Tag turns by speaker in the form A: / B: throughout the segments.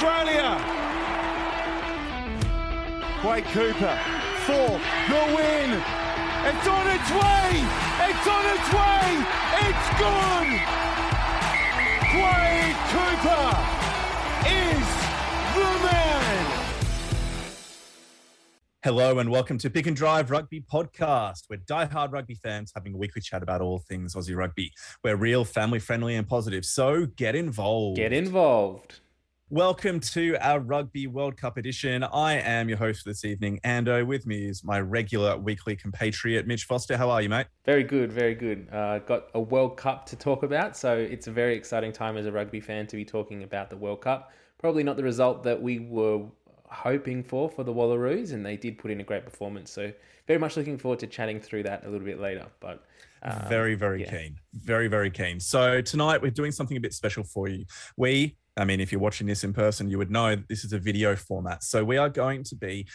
A: Australia. Quade Cooper for the win. It's on its way. It's on its way. It's gone. Quade Cooper is the man.
B: Hello and welcome to Pick and Drive Rugby Podcast. We're die-hard rugby fans having a weekly chat about all things Aussie rugby. We're real, family friendly, and positive. So get involved.
C: Get involved.
B: Welcome to our Rugby World Cup edition. I am your host for this evening, Ando. With me is my regular weekly compatriot, Mitch Foster. How are you, mate?
C: Very good, very good. Uh, got a World Cup to talk about, so it's a very exciting time as a rugby fan to be talking about the World Cup. Probably not the result that we were hoping for for the Wallaroos, and they did put in a great performance. So very much looking forward to chatting through that a little bit later. But
B: um, very, very yeah. keen. Very, very keen. So tonight we're doing something a bit special for you. We I mean, if you're watching this in person, you would know this is a video format. So we are going to be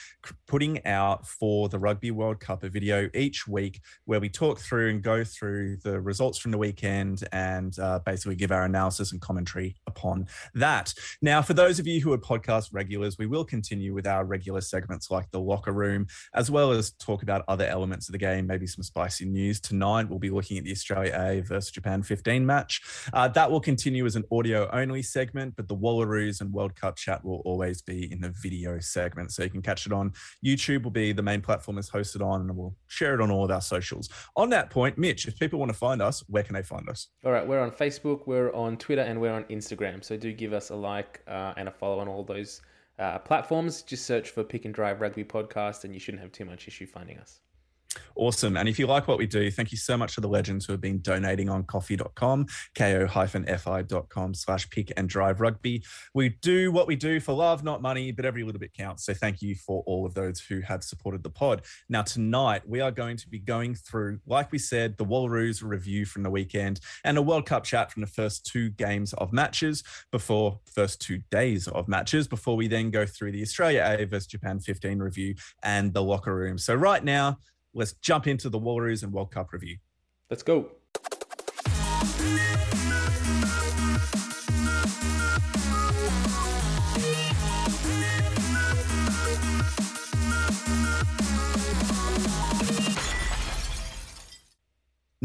B: putting out for the Rugby World Cup a video each week where we talk through and go through the results from the weekend and uh, basically give our analysis and commentary upon that. Now, for those of you who are podcast regulars, we will continue with our regular segments like the locker room, as well as talk about other elements of the game, maybe some spicy news. Tonight, we'll be looking at the Australia A versus Japan 15 match. Uh, that will continue as an audio only segment but the Wallaroos and World Cup chat will always be in the video segment. So you can catch it on YouTube, will be the main platform is hosted on, and we'll share it on all of our socials. On that point, Mitch, if people want to find us, where can they find us?
C: All right, we're on Facebook, we're on Twitter, and we're on Instagram. So do give us a like uh, and a follow on all those uh, platforms. Just search for Pick and Drive Rugby Podcast, and you shouldn't have too much issue finding us.
B: Awesome. And if you like what we do, thank you so much to the legends who have been donating on ko-fi.com, ko-fi.com slash pick and drive rugby. We do what we do for love, not money, but every little bit counts. So thank you for all of those who have supported the pod. Now, tonight, we are going to be going through, like we said, the Wallaroos review from the weekend and a World Cup chat from the first two games of matches before first two days of matches before we then go through the Australia A versus Japan 15 review and the locker room. So right now, let's jump into the Wallaroos and World Cup review.
C: Let's go.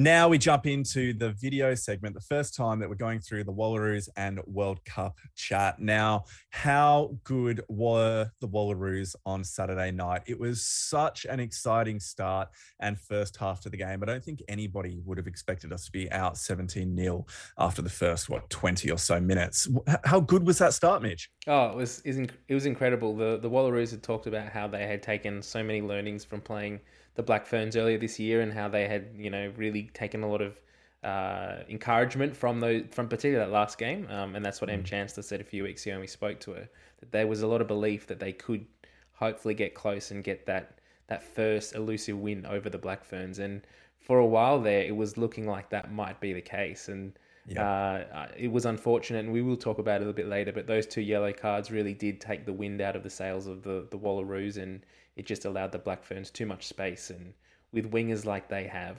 B: Now we jump into the video segment, the first time that we're going through the Wallaroos and World Cup chat. Now, how good were the Wallaroos on Saturday night? It was such an exciting start and first half to the game. I don't think anybody would have expected us to be out 17 0 after the first, what, 20 or so minutes. How good was that start, Mitch?
C: Oh, it was, it was incredible. The, the Wallaroos had talked about how they had taken so many learnings from playing the Black Ferns earlier this year and how they had you know really taken a lot of uh, encouragement from those from particularly that last game, um, and that's what M mm. Chancellor said a few weeks ago when we spoke to her that there was a lot of belief that they could hopefully get close and get that that first elusive win over the Black Ferns, and for a while there it was looking like that might be the case, and. Uh, uh, it was unfortunate, and we will talk about it a little bit later. But those two yellow cards really did take the wind out of the sails of the the Wallaroos, and it just allowed the Black Ferns too much space. And with wingers like they have,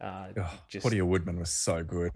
C: uh,
B: oh, just... Claudia Woodman was so good.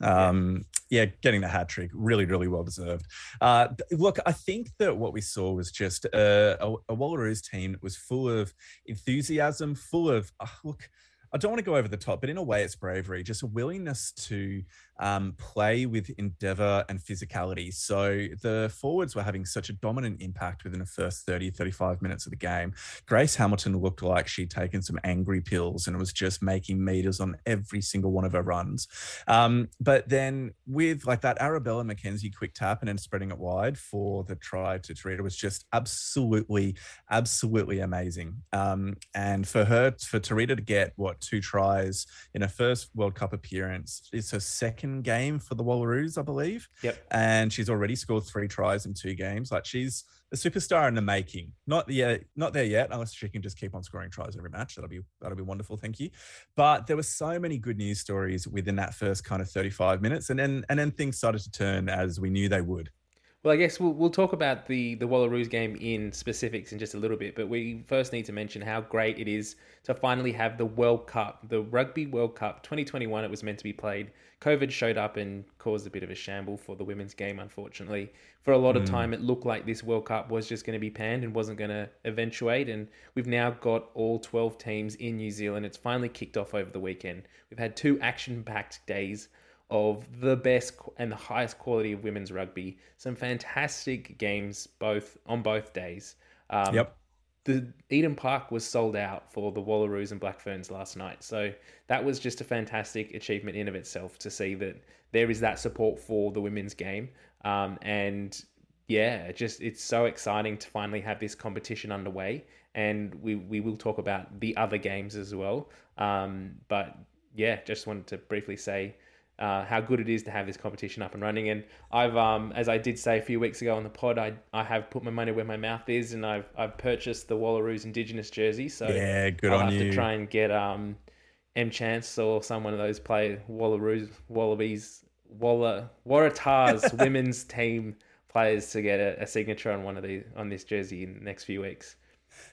B: Um, yeah. yeah. getting the hat trick, really, really well deserved. Uh, look, I think that what we saw was just a, a, a Wallaroos team that was full of enthusiasm, full of, uh, look, I don't want to go over the top, but in a way, it's bravery, just a willingness to um, play with endeavor and physicality. So the forwards were having such a dominant impact within the first 30, 35 minutes of the game. Grace Hamilton looked like she'd taken some angry pills and was just making meters on every single one of her runs. Um, but then with like that Arabella McKenzie quick tap and then spreading it wide for the try to Terita was just absolutely, absolutely amazing. Um, and for her, for Terita to get what two tries in her first World Cup appearance, it's her second second game for the Wallaroos, I believe.
C: Yep.
B: And she's already scored three tries in two games. Like she's a superstar in the making. Not yet, uh, not there yet, unless she can just keep on scoring tries every match. That'll be that'll be wonderful. Thank you. But there were so many good news stories within that first kind of 35 minutes, and then and then things started to turn as we knew they would.
C: Well, I guess we'll we'll talk about the the Wallaroos game in specifics in just a little bit, but we first need to mention how great it is to finally have the World Cup, the Rugby World Cup 2021. It was meant to be played. COVID showed up and caused a bit of a shamble for the women's game. Unfortunately, for a lot of hmm. time, it looked like this World Cup was just going to be panned and wasn't going to eventuate. And we've now got all 12 teams in New Zealand. It's finally kicked off over the weekend. We've had two action-packed days of the best and the highest quality of women's rugby. Some fantastic games both on both days. Um,
B: Yep.
C: The Eden Park was sold out for the Wallaroos and Black Ferns last night, so that was just a fantastic achievement in of itself to see that there is that support for the women's game. Um, and yeah, just it's so exciting to finally have this competition underway, and we we will talk about the other games as well. Um, but yeah, just wanted to briefly say uh, how good it is to have this competition up and running. And I've, um, as I did say a few weeks ago on the pod, I, I have put my money where my mouth is, and I've, I've purchased the Wallaroos Indigenous jersey. So
B: Yeah, good
C: I'll
B: on
C: have
B: you.
C: to try and get um, M Chance or someone of those play Wallaroos, Wallabies, Walla Waratahs women's team players to get a, a signature on one of these on this jersey in the next few weeks.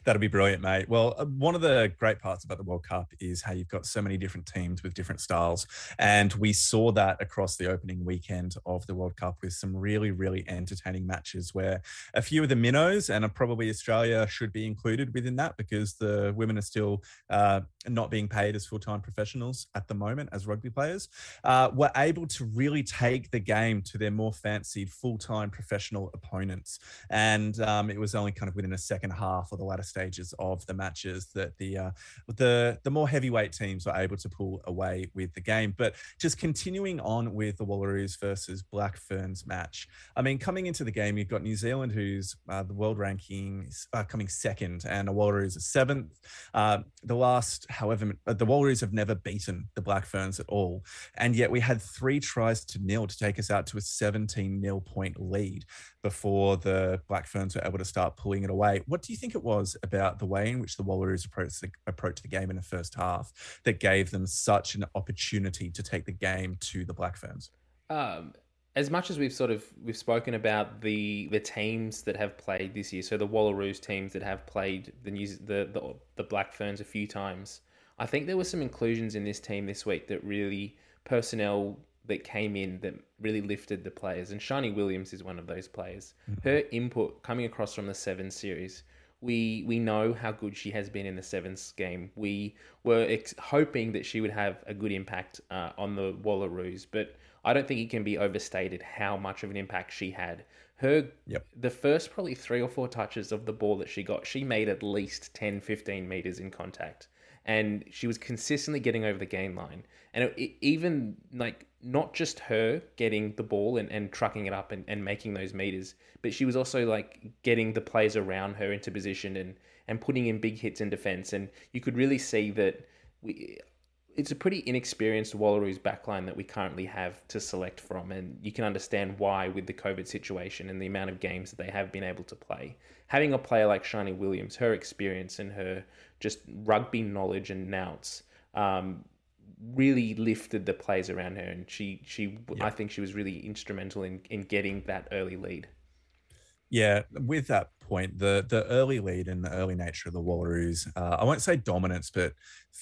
B: That'll be brilliant, mate. Well, uh, one of the great parts about the World Cup is how you've got so many different teams with different styles. And we saw that across the opening weekend of the World Cup with some really, really entertaining matches where a few of the minnows, and uh, probably Australia should be included within that because the women are still uh, not being paid as full time professionals at the moment as rugby players, uh, were able to really take the game to their more fancied full time professional opponents. And um, it was only kind of within a second half or the latter stages of the matches that the uh, the the more heavyweight teams were able to pull away with the game. But just continuing on with the Wallaroos versus Black Ferns match. I mean, coming into the game, you've got New Zealand, who's uh, the world rankings uh, coming second, and the Wallaroos are seventh. Uh, the last, however, uh, the Wallaroos have never beaten the Black Ferns at all, and yet we had three tries to nil to take us out to a 17 nil point lead before the Black Ferns were able to start pulling it away. What do you think it was about the way in which the Wallaroos approached the, approached the game in the first half that gave them such an opportunity to take the game to the Black Ferns?
C: Um, as much as we've sort of we've spoken about the the teams that have played this year, so the Wallaroos teams that have played the New, the, the the Black Ferns a few times, I think there were some inclusions in this team this week that really personnel that came in that really lifted the players. And Sharni Williams is one of those players. Her input coming across from the Sevens series, we we know how good she has been in the Sevens game. We were ex- hoping that she would have a good impact uh, on the Wallaroos, but I don't think it can be overstated how much of an impact she had. Her
B: Yep.
C: the first probably three or four touches of the ball that she got, she made at least 10, 15 meters in contact. And she was consistently getting over the game line. And it, it- even like not just her getting the ball and, and trucking it up and, and making those meters, but she was also like getting the players around her into position and, and putting in big hits in defense. And you could really see that we, it's a pretty inexperienced Wallaroos backline that we currently have to select from, and you can understand why with the COVID situation and the amount of games that they have been able to play. Having a player like Sharni Williams, her experience and her just rugby knowledge and nouts, um, really lifted the players around her, and she she I think she was really instrumental in in getting that early lead.
B: Yeah, with that point, the the early lead and the early nature of the Wallaroos, uh, I won't say dominance, but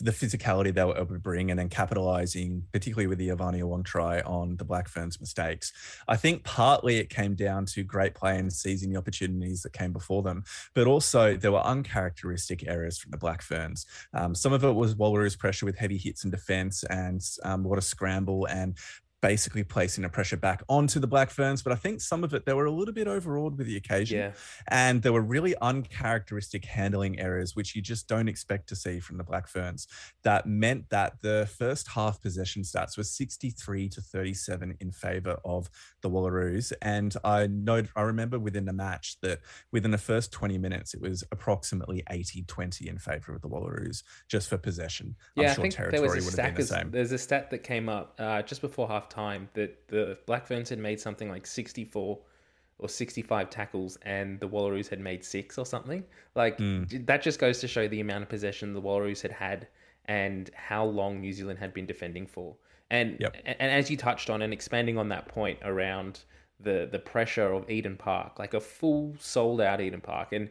B: the physicality they were able to bring and then capitalizing, particularly with the Ivania Wong try on the Black Ferns mistakes. I think partly it came down to great play and seizing the opportunities that came before them, but also there were uncharacteristic errors from the Black Ferns. Um, some of it was Wallaroos pressure with heavy hits in defense and um, a scramble and basically placing the pressure back onto the Black Ferns. But I think some of it, they were a little bit overawed with the occasion.
C: Yeah,
B: And there were really uncharacteristic handling errors, which you just don't expect to see from the Black Ferns. That meant that the first half possession stats were 63 to 37 in favor of the Wallaroos. And I know, I remember within the match that within the first 20 minutes, it was approximately 80 20 in favor of the Wallaroos just for possession.
C: yeah.
B: I'm
C: I
B: sure
C: think
B: territory
C: there was a
B: would have
C: stat.
B: been the same.
C: There's a stat that came up uh, just before half time that the Black Ferns had made something like 64 or 65 tackles and the Wallaroos had made six or something. Like
B: Hmm.
C: that just goes to show the amount of possession the Wallaroos had had and how long New Zealand had been defending for. And
B: Yep.
C: and as you touched on and expanding on that point around the the pressure of Eden Park, like a full sold out Eden Park, and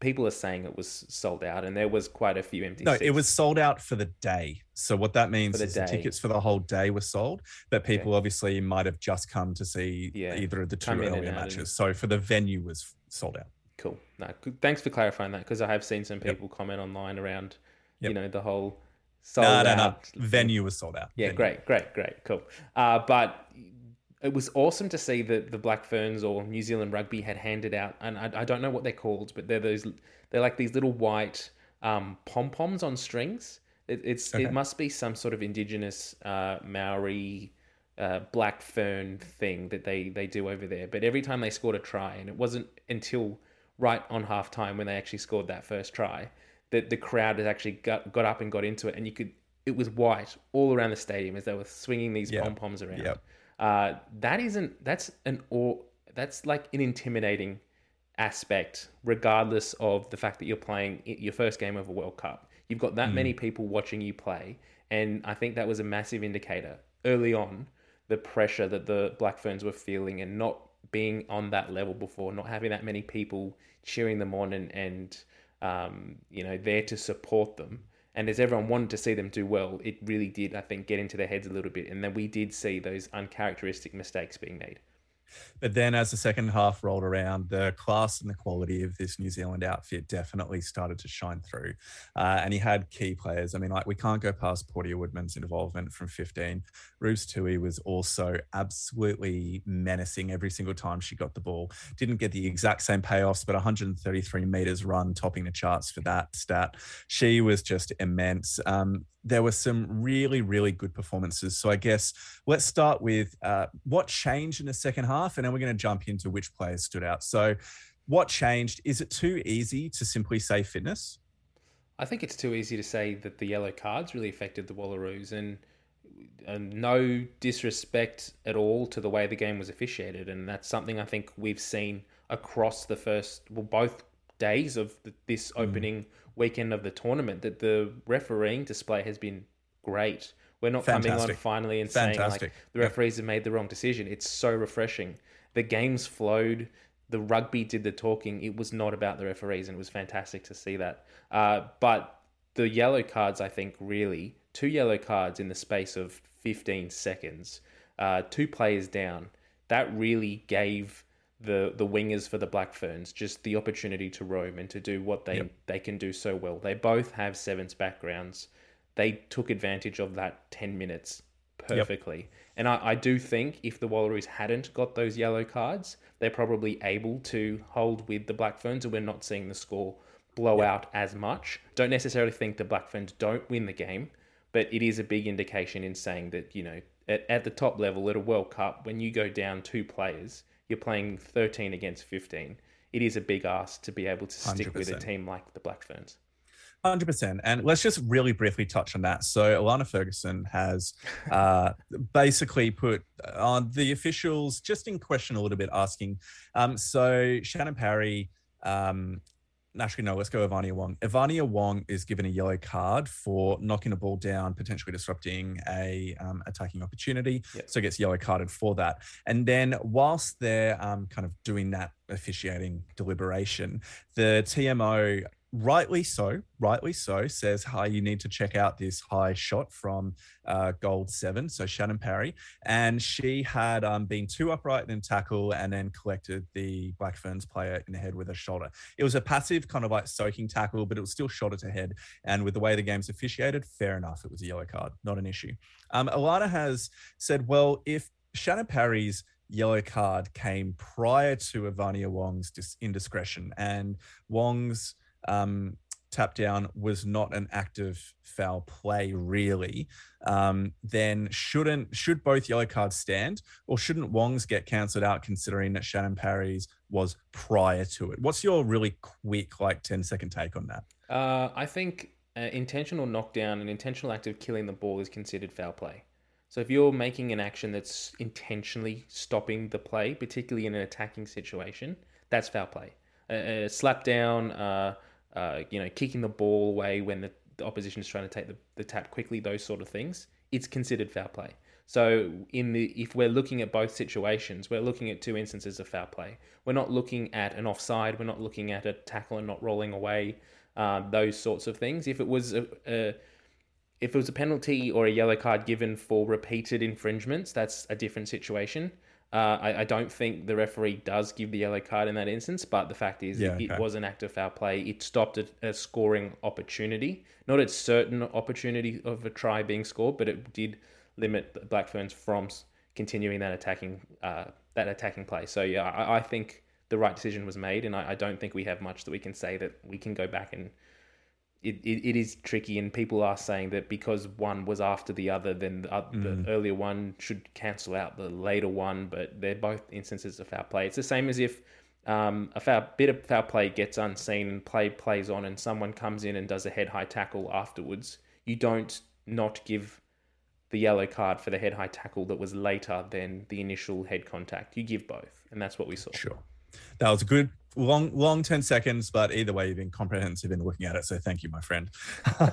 C: people are saying it was sold out, and there was quite a few empty. Seats.
B: No,
C: seats.
B: it was sold out for the day. So what that means is the tickets for the whole day were sold, but
C: Okay.
B: people obviously might have just come to see
C: Yeah,
B: either of the two
C: come in and
B: earlier
C: out and-
B: matches. So for the venue was sold out.
C: Cool. No, thanks for clarifying that because I have seen some
B: Yep.
C: people comment online around,
B: Yep.
C: you know, the whole sold
B: No, no, no.
C: out thing.
B: Venue was sold out.
C: Yeah,
B: Venue.
C: great, great, great, cool. Uh, but it was awesome to see that the Black Ferns or New Zealand Rugby had handed out, and I, I don't know what they're called, but they're those they're like these little white um, pom poms on strings. It, it's
B: Okay.
C: it must be some sort of indigenous uh, Maori uh, black fern thing that they they do over there. But every time they scored a try, and it wasn't until right on half time when they actually scored that first try that the crowd has actually got, got up and got into it, and you could it was white all around the stadium as they were swinging these
B: Yeah.
C: pom poms around.
B: Yep.
C: Uh, that isn't that's an or that's like an intimidating aspect, regardless of the fact that you're playing your first game of a World Cup. You've got that many people watching you play, and I think that was a massive indicator early on the pressure that the Black Ferns were feeling and not being on that level before, not having that many people cheering them on and and um, you know there to support them. And as everyone wanted to see them do well, it really did, I think, get into their heads a little bit. And then we did see those uncharacteristic mistakes being made.
B: But then as the second half rolled around, the class and the quality of this New Zealand outfit definitely started to shine through. Uh, and he had key players. I mean, like we can't go past Portia Woodman's involvement from 15. Ruby Tui was also absolutely menacing every single time she got the ball. Didn't get the exact same payoffs, but 133 meters run, topping the charts for that stat. She was just immense. Um, there were some really, really good performances. So I guess let's start with uh, what changed in the second half, and then we're going to jump into which players stood out. So, what changed? Is it too easy to simply say fitness?
C: I think it's too easy to say that the yellow cards really affected the Wallaroos, and, and no disrespect at all to the way the game was officiated, and that's something I think we've seen across the first, well, both days of the, this mm. opening weekend of the tournament. That the refereeing display has been great. We're not coming on finally and saying like the referees have made the wrong decision. It's so refreshing. The games flowed. The rugby did the talking. It was not about the referees, and it was fantastic to see that. Uh, but the yellow cards, I think, really two yellow cards in the space of 15 seconds, uh, two players down. That really gave the the wingers for the Black Ferns just the opportunity to roam and to do what they
B: Yep.
C: they can do so well. They both have sevens backgrounds. They took advantage of that 10 minutes perfectly. And I, I do think if the Wallaroos hadn't got those yellow cards, they're probably able to hold with the Black Ferns, and we're not seeing the score blow out as much. Don't necessarily think the Black Ferns don't win the game, but it is a big indication in saying that, you know, at, at the top level at a World Cup, when you go down two players, you're playing 13 against 15. It is a big ask to be able to stick with a team like the Black Ferns.
B: Hundred percent, and let's just really briefly touch on that. So, Alana Ferguson has uh, basically put uh, the officials just in question a little bit, asking. Um, so, Shannon Parry, um, actually, no, let's go Ivania Wong. Ivania Wong is given a yellow card for knocking a ball down, potentially disrupting a um, attacking opportunity.
C: Yep.
B: So, gets yellow carded for that. And then, whilst they're um, kind of doing that officiating deliberation, the TMO rightly so, rightly so, says, Hi, you need to check out this high shot from uh, Gold Seven, so Shannon Parry. And she had um, been too upright in tackle and then collected the Black Ferns player in the head with a shoulder. It was a passive, kind of like soaking tackle, but it was still shoulder to head. And with the way the game's officiated, fair enough, it was a yellow card, not an issue. Um, Alana has said, Well, if Shannon Parry's yellow card came prior to Ivania Wong's dis- indiscretion and Wong's um, tap down was not an active foul play really um, then shouldn't should both yellow cards stand or shouldn't wong's get cancelled out considering that shannon parry's was prior to it what's your really quick like 10 second take on that
C: Uh, I think uh, intentional knockdown an intentional act of killing the ball is considered foul play. So if you're making an action that's intentionally stopping the play, particularly in an attacking situation, that's foul play. A, a slap down, uh, uh, you know, kicking the ball away when the, the opposition is trying to take the, the tap quickly, those sort of things, it's considered foul play. So in the if we're looking at both situations, we're looking at two instances of foul play. We're not looking at an offside. We're not looking at a tackle and not rolling away. Uh, those sorts of things. If it was a, a if it was a penalty or a yellow card given for repeated infringements, that's a different situation. Uh, I, I, don't think the referee does give the yellow card in that instance, but the fact is yeah, it, okay. it, was an act of foul play. It stopped a, a, scoring opportunity, not a certain opportunity of a try being scored, but it did limit the Black Ferns from continuing that attacking uh, that attacking play. So yeah, I, I, think the right decision was made, and I, I don't think we have much that we can say that we can go back and it, it, it is tricky, and people are saying that because one was after the other, then the, mm. the, earlier one should cancel out the later one. But they're both instances of foul play. It's the same as if um, a foul, bit of foul play gets unseen and play plays on, and someone comes in and does a head high tackle afterwards. You don't not give the yellow card for the head high tackle that was later than the initial head contact. You give both, and that's what we saw.
B: Sure. That was a good long long 10 seconds but either way you've been comprehensive in looking at it so thank you my friend.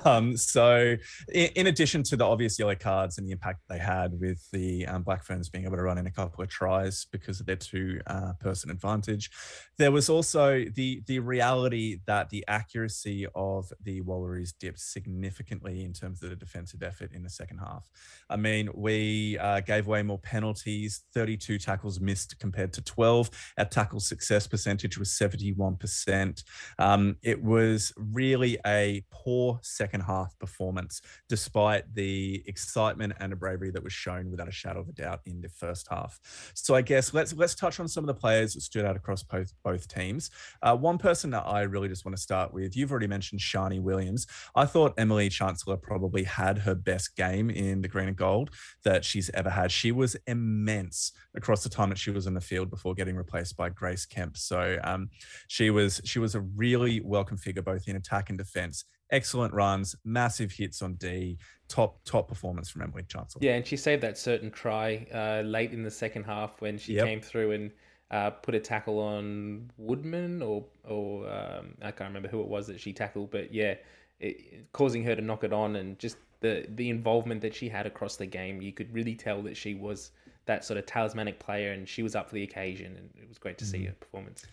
B: Um, so in, in, addition to the obvious yellow cards and the impact they had with the um, black ferns being able to run in a couple of tries because of their two uh, person advantage there was also the the reality that the accuracy of the wallaroos dipped significantly in terms of the defensive effort in the second half. I mean we uh, gave away more penalties 32 tackles missed compared to 12 our tackle success percentage was 71%. Um, it was really a poor second half performance, despite the excitement and the bravery that was shown without a shadow of a doubt in the first half. So I guess let's let's touch on some of the players that stood out across both both teams. Uh, one person that I really just want to start with, you've already mentioned Sharni Williams. I thought Emily Chancellor probably had her best game in the green and gold that she's ever had. She was immense across the time that she was in the field before getting replaced by Grace Kemp. So um, she was she was a really welcome figure both in attack and defense. Excellent runs, massive hits on D, top top performance from Emily Chancellor.
C: Yeah, and she saved that certain try uh, late in the second half when she yep. came through and uh, put a tackle on Woodman or or um, I can't remember who it was that she tackled, but yeah, it, causing her to knock it on and just the the involvement that she had across the game, you could really tell that she was that sort of talismanic player and she was up for the occasion and it was great to see mm. her performance.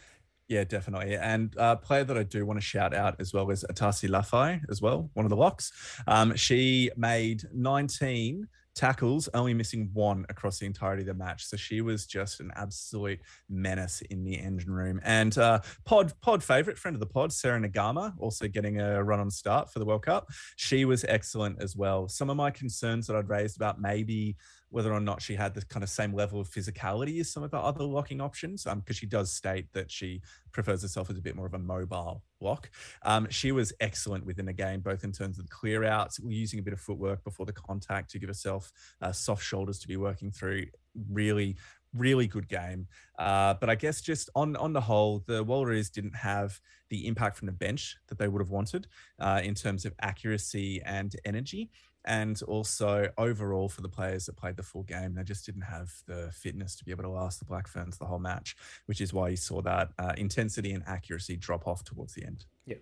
B: Yeah, definitely. And a player that I do want to shout out as well is Atasi Lafai as well, one of the locks. Um, she made 19 tackles, only missing one across the entirety of the match. So she was just an absolute menace in the engine room. And uh, pod pod favorite, friend of the pod, Sera Naiqama, also getting a run on start for the World Cup. She was excellent as well. Some of my concerns that I'd raised about maybe whether or not she had the kind of same level of physicality as some of the other locking options, because um, she does state that she prefers herself as a bit more of a mobile lock. Um, she was excellent within the game, both in terms of the clear outs, using a bit of footwork before the contact to give herself uh, soft shoulders to be working through. Really, really good game. Uh, but I guess just on on the whole, the Wallaroos didn't have the impact from the bench that they would have wanted uh, in terms of accuracy and energy and also overall for the players that played the full game, they just didn't have the fitness to be able to last the Black Ferns the whole match, which is why you saw that uh, intensity and accuracy drop off towards the end.
C: Yeah.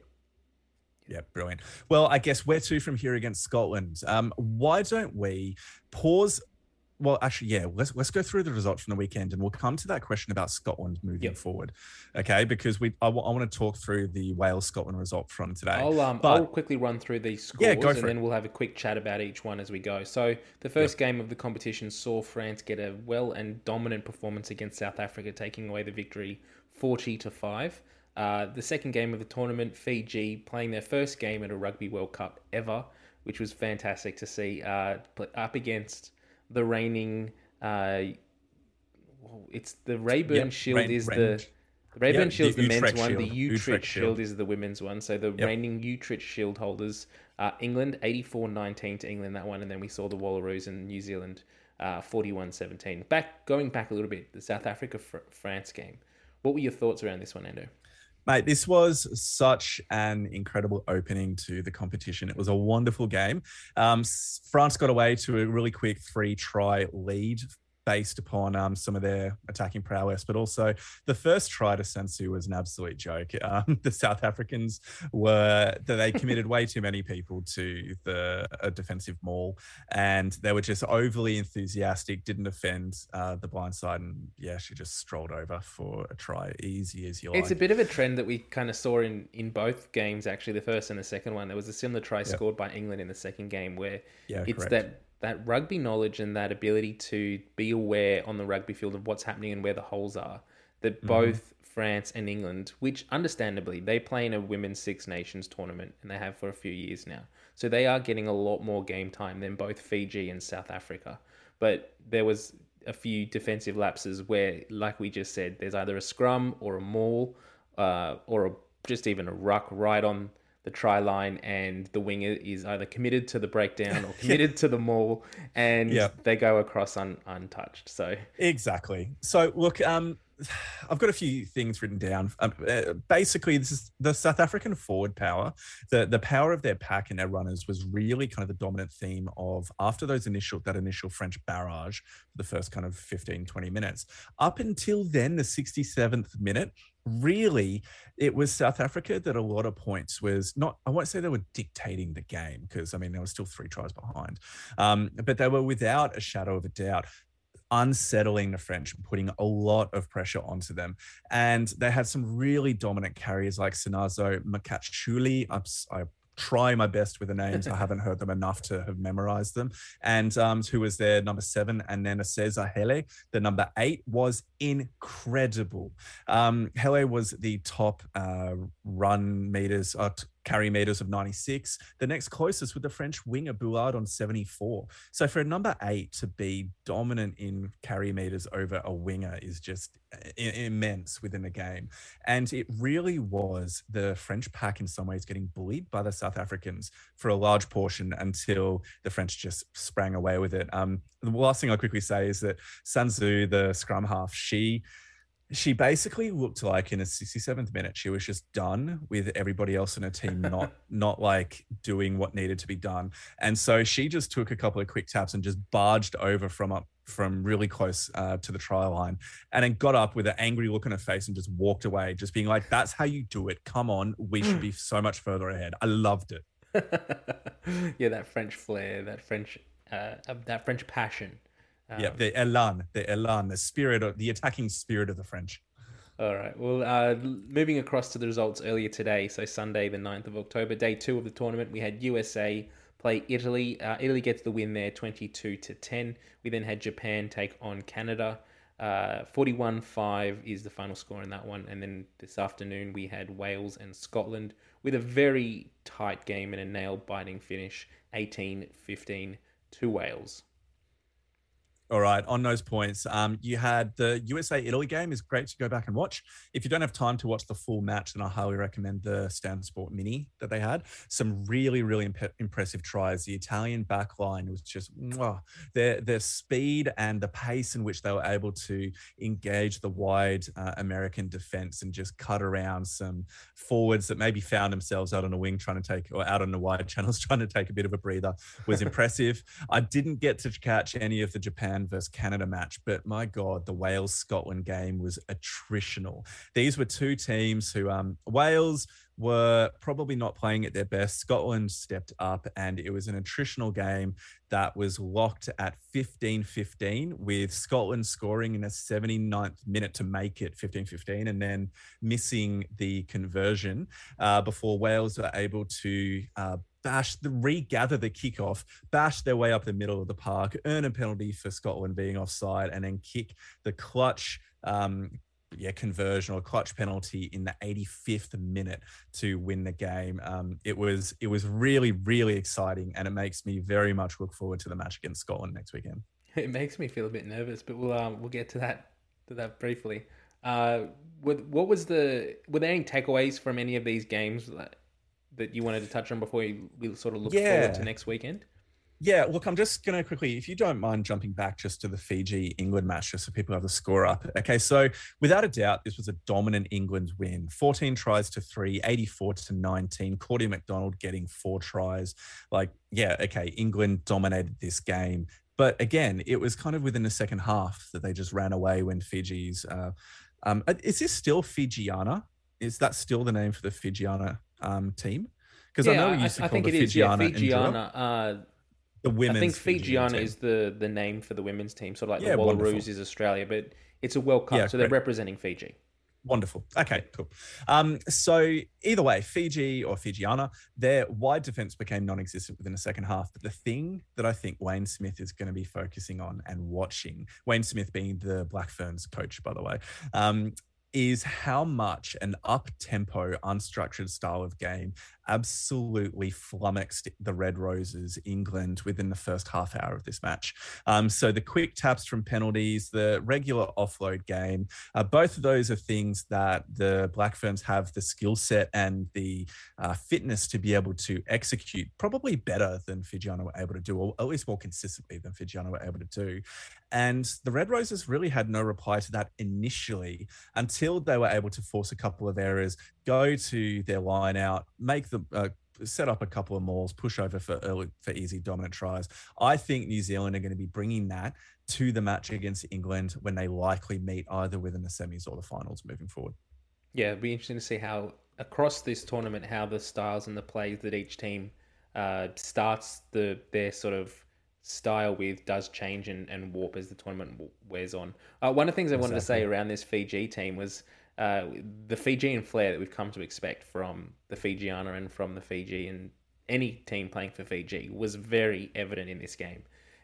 B: Yeah, brilliant. Well, I guess where to from here against Scotland? Um, why don't we pause well, actually, yeah, let's let's go through the results from the weekend, and we'll come to that question about Scotland moving yep. forward, okay? Because we I, w- I want to talk through the Wales Scotland result from today.
C: I'll um but, I'll quickly run through these scores, yeah, and then we'll have a quick chat about each one as we go. So the first yep. game of the competition saw France get a well and dominant performance against South Africa, taking away the victory forty to five. Uh, the second game of the tournament, Fiji playing their first game at a Rugby World Cup ever, which was fantastic to see. Uh, up against the reigning. Uh, it's the Rayburn yep, Shield Rain, is Rain. the. The Rayburn Shield is the, the men's one. The Utrecht, Utrecht Shield. Shield is the women's one. So the yep. reigning Utrecht Shield holders, uh, England 84-19 to England that one, and then we saw the Wallaroos in New Zealand uh, 41-17. Back going back a little bit, the South Africa France game. What were your thoughts around this one, Ando?
B: Mate, this was such an incredible opening to the competition. It was a wonderful game. Um, France got away to a really quick three try lead based upon um, some of their attacking prowess, but also the first try to Sansu was an absolute joke. Um, the South Africans were that they committed way too many people to the defensive maul, and they were just overly enthusiastic, didn't defend uh, the blind side, and yeah, she just strolled over for a try, easy as you
C: it's
B: like.
C: It's a bit of a trend that we kind of saw in in both games, actually, the first and the second one. There was a similar try yep. scored by England in the second game where yeah, it's correct. that that rugby knowledge and that ability to be aware on the rugby field of what's happening and where the holes are that mm-hmm. both France and England, which understandably they play in a women's Six Nations tournament and they have for a few years now. So they are getting a lot more game time than both Fiji and South Africa. But there was a few defensive lapses where, like we just said, there's either a scrum or a maul uh, or a, just even a ruck right on the try line and the winger is either committed to the breakdown or committed yeah. to the maul and yep. they go across un, untouched so
B: exactly so look um I've got a few things written down. Um, uh, basically, this is the South African forward power. The the power of their pack and their runners was really kind of the dominant theme of after those initial that initial French barrage for the first kind of 15, 20 minutes. Up until then, the 67th minute, really it was South Africa that a lot of points was not, I won't say they were dictating the game because I mean, there were still three tries behind, um, but they were without a shadow of a doubt unsettling the French, putting a lot of pressure onto them. And they had some really dominant carriers like Sinazo Mkhatshuli. I try my best with the names. I haven't heard them enough to have memorized them. And um, who was their number seven, and then Aseza Hele, the number eight, was incredible. Um, Hele was the top uh, run meters, uh, carry meters of 96. The next closest with the French winger Boulard on 74. So for a number eight to be dominant in carry meters over a winger is just immense within the game. And it really was the French pack in some ways getting bullied by the South Africans for a large portion until the French just sprang away with it. Um, the last thing I'll quickly say is that Sansu, the scrum half, she she basically looked like in the 67th minute she was just done with everybody else in her team not not like doing what needed to be done. And so she just took a couple of quick taps and just barged over from up from really close uh, to the try line and then got up with an angry look on her face and just walked away just being like that's how you do it. Come on. We should be so much further ahead. I loved it.
C: Yeah that french flair that french uh, that french passion
B: um, yeah, the elan, the elan, the spirit of the attacking spirit of the French.
C: All right. Well, uh, moving across to the results earlier today, so Sunday, the 9th of October, day two of the tournament, we had USA play Italy. Uh, Italy gets the win there, 22 to 10. We then had Japan take on Canada. Uh, 41 uh, 5 is the final score in that one. And then this afternoon, we had Wales and Scotland with a very tight game and a nail biting finish 18 15 to Wales.
B: All right, on those points, um, you had the USA Italy game is great to go back and watch. If you don't have time to watch the full match, then I highly recommend the Stan Sport Mini that they had. Some really, really imp- impressive tries. The Italian back line was just mwah. their their speed and the pace in which they were able to engage the wide uh, American defense and just cut around some forwards that maybe found themselves out on a wing trying to take or out on the wide channels trying to take a bit of a breather was impressive. I didn't get to catch any of the Japan versus Canada match, but my God, the Wales Scotland game was attritional. These were two teams who, um, Wales were probably not playing at their best. Scotland stepped up, and it was an attritional game that was locked at 15 15, with Scotland scoring in a 79th minute to make it 15 15, and then missing the conversion uh, before Wales were able to uh, bash the regather the kickoff, bash their way up the middle of the park, earn a penalty for Scotland being offside, and then kick the clutch. Um, yeah, conversion or clutch penalty in the 85th minute to win the game. Um, it was it was really really exciting, and it makes me very much look forward to the match against Scotland next weekend.
C: It makes me feel a bit nervous, but we'll um, we'll get to that to that briefly. Uh, what, what was the were there any takeaways from any of these games? that you wanted to touch on before we, we sort of look yeah. forward to next weekend?
B: Yeah, look, I'm just going to quickly, if you don't mind jumping back just to the Fiji England match, just so people have the score up. Okay, so without a doubt, this was a dominant England win 14 tries to three, 84 to 19. Claudia MacDonald getting four tries. Like, yeah, okay, England dominated this game But again, it was kind of within the second half that they just ran away when Fiji's. Uh, um, uh, is this still Fijiana? Is that still the name for the Fijiana um, team?
C: Because yeah, I know we used to I, call I think the it Fijiana. Is, yeah, Fijiana.
B: The women's.
C: I think Fijiana is the the name for the women's team, sort of like yeah, the Wallaroos wonderful. is Australia, but it's a World Cup, yeah, so they're representing Fiji.
B: Wonderful. Okay, cool. Um, so either way, Fiji or Fijiana, their wide defense became non-existent within the second half. But the thing that I think Wayne Smith is going to be focusing on and watching, Wayne Smith being the Black Ferns coach, by the way, um, is how much an up tempo, unstructured style of game absolutely flummoxed the Red Roses England within the first half hour of this match. Um, so the quick taps from penalties, the regular offload game, uh, both of those are things that the Black Ferns have the skill set and the uh, fitness to be able to execute probably better than Fijiana were able to do, or at least more consistently than Fijiana were able to do. And the Red Roses really had no reply to that initially until they were able to force a couple of errors, go to their line out, make the uh, set up a couple of mauls, push over for early for easy dominant tries. I think New Zealand are going to be bringing that to the match against England when they likely meet either within the semis or the finals moving forward.
C: Yeah, it'd be interesting to see how across this tournament how the styles and the plays that each team uh, starts the their sort of style with does change and, and warp as the tournament wears on. Uh, one of the things I wanted to say around this Fiji team was uh, the Fijian flair that we've come to expect from the Fijiana and from the Fiji and any team playing for Fiji was very evident in this game.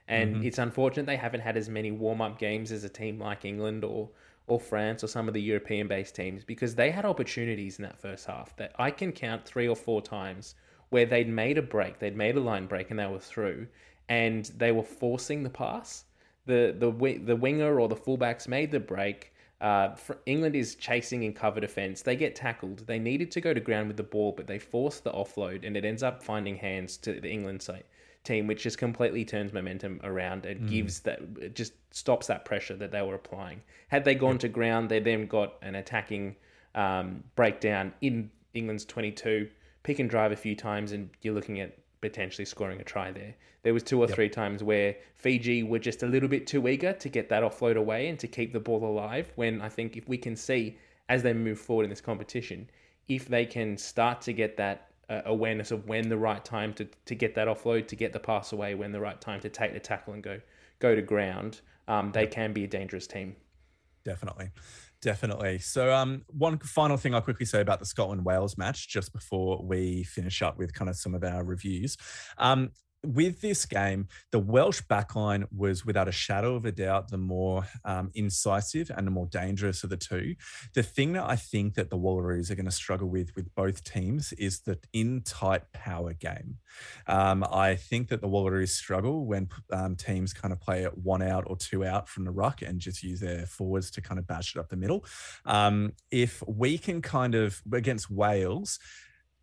C: And mm-hmm. it's unfortunate they haven't had as many warm up games as a team like England or or France or some of the European based teams because they had opportunities in that first half that I can count three or four times where they'd made a break, they'd made a line break and they were through and they were forcing the pass. The the the winger or the fullbacks made the break uh, England is chasing in cover defense. They get tackled. They needed to go to ground with the ball, but they force the offload, and it ends up finding hands to the England side team, which just completely turns momentum around and mm. gives that it just stops that pressure that they were applying. Had they gone to ground, they then got an attacking um, breakdown in England's 22, pick and drive a few times, and you're looking at potentially scoring a try there. There was two or yep. three times where Fiji were just a little bit too eager to get that offload away and to keep the ball alive. When I think if we can see as they move forward in this competition, if they can start to get that uh, awareness of when the right time to, to get that offload, to get the pass away, when the right time to take the tackle and go go to ground, um, they can be a dangerous team.
B: Definitely. Definitely. So, um, one final thing I'll quickly say about the Scotland Wales match just before we finish up with kind of some of our reviews. Um, with this game, the Welsh backline was without a shadow of a doubt the more um, incisive and the more dangerous of the two. The thing that I think that the Wallaroos are going to struggle with with both teams is the in tight power game. Um, I think that the Wallaroos struggle when um, teams kind of play it one out or two out from the ruck and just use their forwards to kind of bash it up the middle. Um, if we can kind of against Wales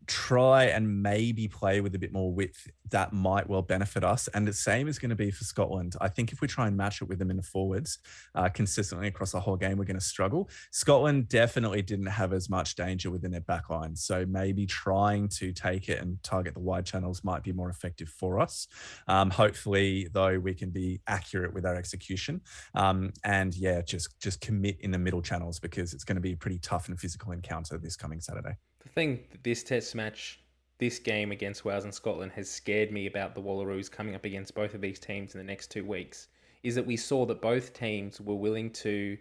B: try and maybe play with a bit more width that might well benefit us. And the same is going to be for Scotland. I think if we try and match it with them in the forwards uh, consistently across the whole game, we're going to struggle. Scotland definitely didn't have as much danger within their backline. So maybe trying to take it and target the wide channels might be more effective for us. Um, hopefully, though, we can be accurate with our execution. Um, and yeah, just just commit in the middle channels because it's going to be a pretty tough and physical encounter this coming Saturday
C: the thing that this test match, this game against Wales and Scotland has scared me about the Wallaroos coming up against both of these teams in the next two weeks is that we saw that both teams were willing to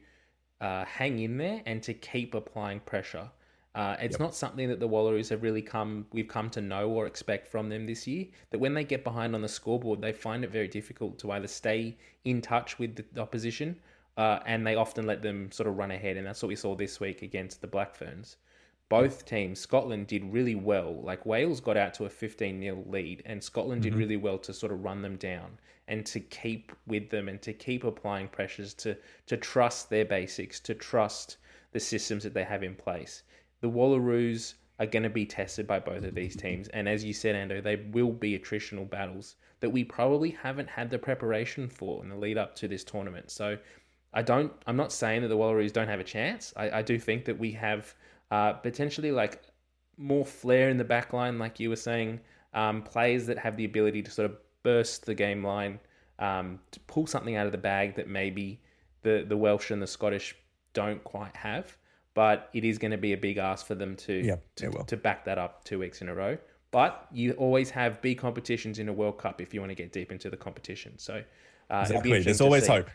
C: uh, hang in there and to keep applying pressure. Uh, it's yep. not something that the Wallaroos have really come we've come to know or expect from them this year. That when they get behind on the scoreboard, they find it very difficult to either stay in touch with the opposition, uh, and they often let them sort of run ahead. And that's what we saw this week against the Black Ferns both teams, Scotland did really well. Like Wales got out to a 15 0 lead, and Scotland mm-hmm. did really well to sort of run them down and to keep with them and to keep applying pressures to, to trust their basics, to trust the systems that they have in place. The Wallaroos are going to be tested by both of these teams. And as you said, Ando, they will be attritional battles that we probably haven't had the preparation for in the lead up to this tournament. So I don't, I'm not saying that the Wallaroos don't have a chance. I, I do think that we have uh, potentially like more flair in the back line, like you were saying, um, players that have the ability to sort of burst the game line um, to pull something out of the bag that maybe the the Welsh and the Scottish don't quite have. But it is going to be a big ask for them to
B: Yeah,
C: to, to back that up two weeks in a row. But you always have big competitions in a World Cup if you want to get deep into the competition. So uh,
B: Exactly. There's always
C: see.
B: hope.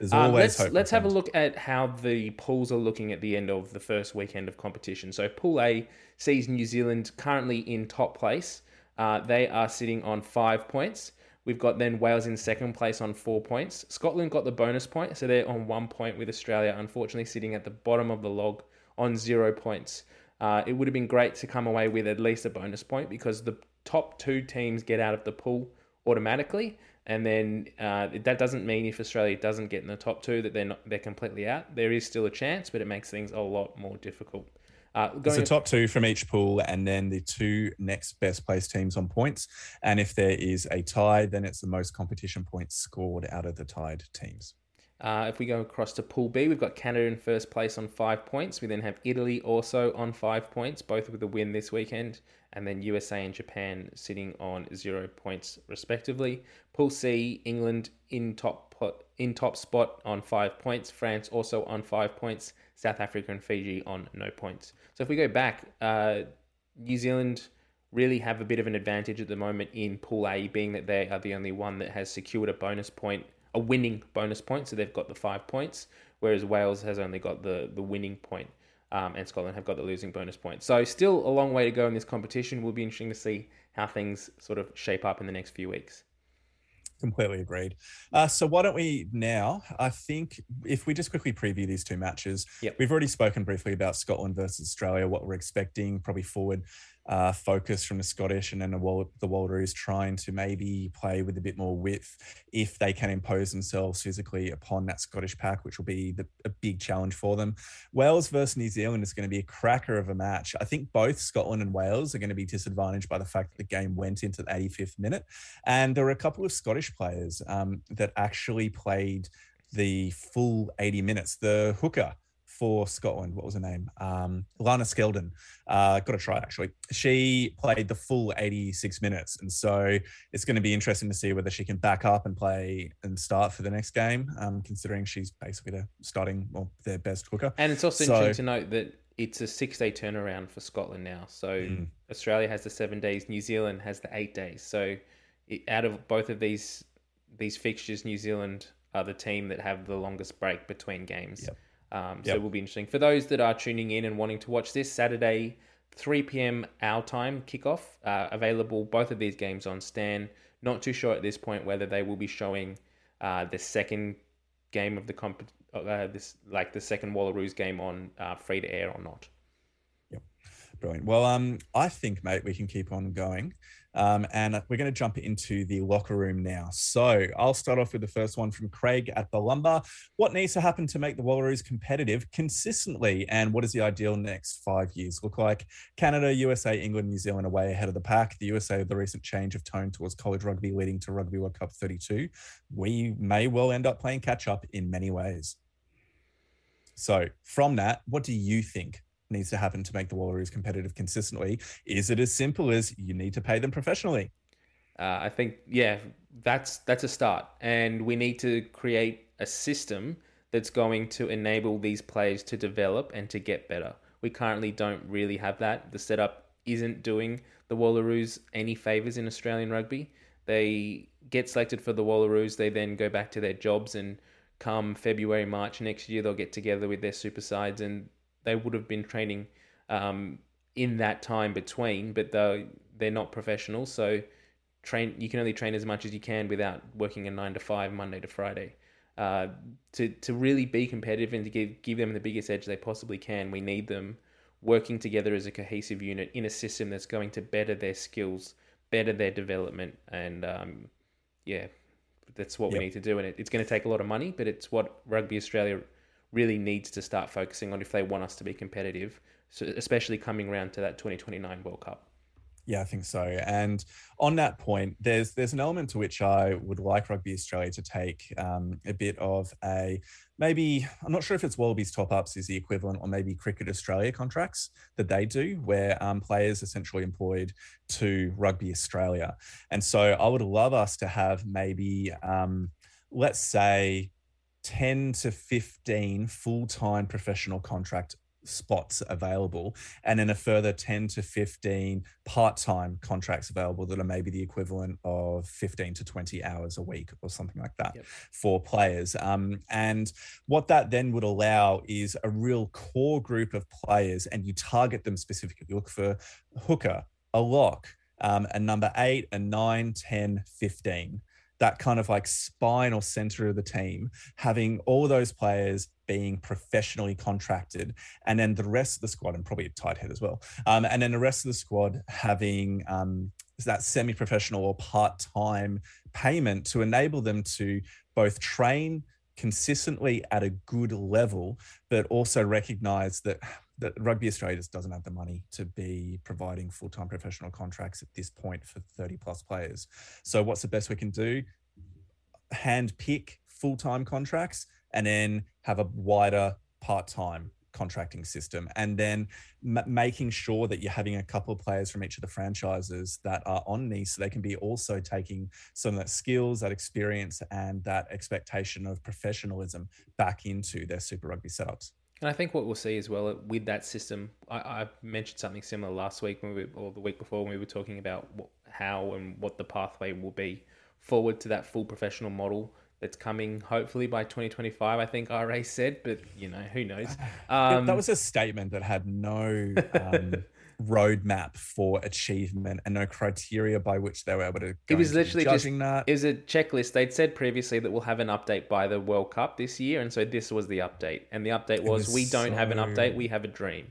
B: There's
C: Um,
B: always
C: let's
B: hope.
C: let's have a look at how the pools are looking at the end of the first weekend of competition. So Pool A sees New Zealand currently in top place. Uh, they are sitting on five points. We've got then Wales in second place on four points. Scotland got the bonus point, so they're on one point with Australia, unfortunately sitting at the bottom of the log on zero points. Uh, it would have been great to come away with at least a bonus point because the top two teams get out of the pool automatically, and then uh, that doesn't mean if Australia doesn't get in the top two that they're not they're completely out. There is still a chance, but it makes things a lot more difficult. Uh,
B: It's the top two from each pool, and then the two next best placed teams on points. And if there is a tie, then it's the most competition points scored out of the tied teams.
C: Uh, if we go across to Pool B, we've got Canada in first place on five points. We then have Italy also on five points, both with a win this weekend, and then USA and Japan sitting on zero points respectively. Pool C, England in top in top spot on five points. France also on five points. South Africa and Fiji on no points. So if we go back, uh, New Zealand really have a bit of an advantage at the moment in Pool A, being that they are the only one that has secured a bonus point, a winning bonus point. So they've got the five points, whereas Wales has only got the the winning point, um, and Scotland have got the losing bonus point. So still a long way to go in this competition. Will be interesting to see how things sort of shape up in the next few weeks.
B: Completely agreed. Uh, so why don't we now? I think if we just quickly preview these two matches,
C: Yep.
B: we've already spoken briefly about Scotland versus Australia, what we're expecting, probably forward uh, focus from the Scottish, and then the, the Wallaroos trying to maybe play with a bit more width if they can impose themselves physically upon that Scottish pack, which will be the, a big challenge for them. Wales versus New Zealand is going to be a cracker of a match. I think both Scotland and Wales are going to be disadvantaged by the fact that the game went into the 85th minute. And there were a couple of Scottish players um, that actually played the full 80 minutes. The hooker for Scotland, what was her name? Um, Lana Skeldon. Uh, got to try actually. She played the full 86 minutes. And so it's going to be interesting to see whether she can back up and play and start for the next game, um, considering she's basically the starting or their best hooker.
C: And it's also
B: So-
C: interesting to note that it's a six day turnaround for Scotland now. So
B: Mm.
C: Australia has the seven days, New Zealand has the eight days. So it, out of both of these these fixtures, New Zealand are the team that have the longest break between games.
B: Yep.
C: Um, so
B: Yep.
C: it will be interesting for those that are tuning in and wanting to watch this Saturday, 3 p.m. our time kickoff. Uh, available both of these games on Stan. Not too sure at this point whether they will be showing uh, the second game of the comp, uh, this like the second Wallaroos game on uh, free to air or not.
B: Yep, brilliant. Well, um, I think, mate, we can keep on going. Um, and we're going to jump into the locker room now. So I'll start off with the first one from Craig at Balumba. What needs to happen to make the Wallaroos competitive consistently? And what does the ideal next five years look like? Canada, USA, England, New Zealand are way ahead of the pack. The USA, the recent change of tone towards college rugby leading to Rugby World Cup 32, we may well end up playing catch up in many ways. So, from that, what do you think needs to happen to make the Wallaroos competitive consistently? Is it as simple as you need to pay them professionally?
C: Uh, I think yeah, that's that's a start, and we need to create a system that's going to enable these players to develop and to get better. We currently don't really have that. The setup isn't doing the Wallaroos any favors in Australian rugby. They get selected for the Wallaroos, they then go back to their jobs, and come February, March next year, they'll get together with their super sides, and they would have been training um, in that time between, but they're, they're not professional, so train you can only train as much as you can without working a nine to five Monday to Friday. Uh, to to really be competitive and to give give them the biggest edge they possibly can, we need them working together as a cohesive unit in a system that's going to better their skills, better their development, and um, yeah, that's what we need to do. And it, it's going to take a lot of money, but it's what Rugby Australia really needs to start focusing on if they want us to be competitive, so especially coming around to that 2029 World Cup.
B: Yeah, I think so. And on that point, there's there's an element to which I would like Rugby Australia to take um, a bit of a maybe I'm not sure if it's Wallabies top ups is the equivalent, or maybe Cricket Australia contracts that they do, where um, players essentially employed to Rugby Australia. And so I would love us to have maybe um, let's say 10 to 15 full time professional contract spots available and then a further 10 to 15 part-time contracts available that are maybe the equivalent of 15 to 20 hours a week or something like that yep. for players. Um, and what that then would allow is a real core group of players and you target them specifically. You look for hooker a lock um, a number 8 a 9 10 15 that kind of like spine or center of the team, having all those players being professionally contracted, and then the rest of the squad, and probably a tight head as well, um, and then the rest of the squad having um, that semi-professional or part-time payment to enable them to both train consistently at a good level, but also recognize that that Rugby Australia just doesn't have the money to be providing full time professional contracts at this point for 30 plus players. So, what's the best we can do? Hand pick full time contracts and then have a wider part time contracting system and then m- making sure that you're having a couple of players from each of the franchises that are on these so they can be also taking some of that skills that experience and that expectation of professionalism back into their super rugby setups
C: and I think what we'll see as well with that system, I, I mentioned something similar last week when we, or the week before when we were talking about what, how and what the pathway will be forward to that full professional model that's coming hopefully by 2025 i think ra said but you know who knows?
B: Um, that was a statement that had no um, roadmap for achievement and no criteria by which they were able to.
C: it was literally
B: judging
C: just,
B: that.
C: It was a checklist. They'd said previously that we'll have an update by the World Cup this year, and so this was the update. And the update was, was we don't so... have an update. We have a dream.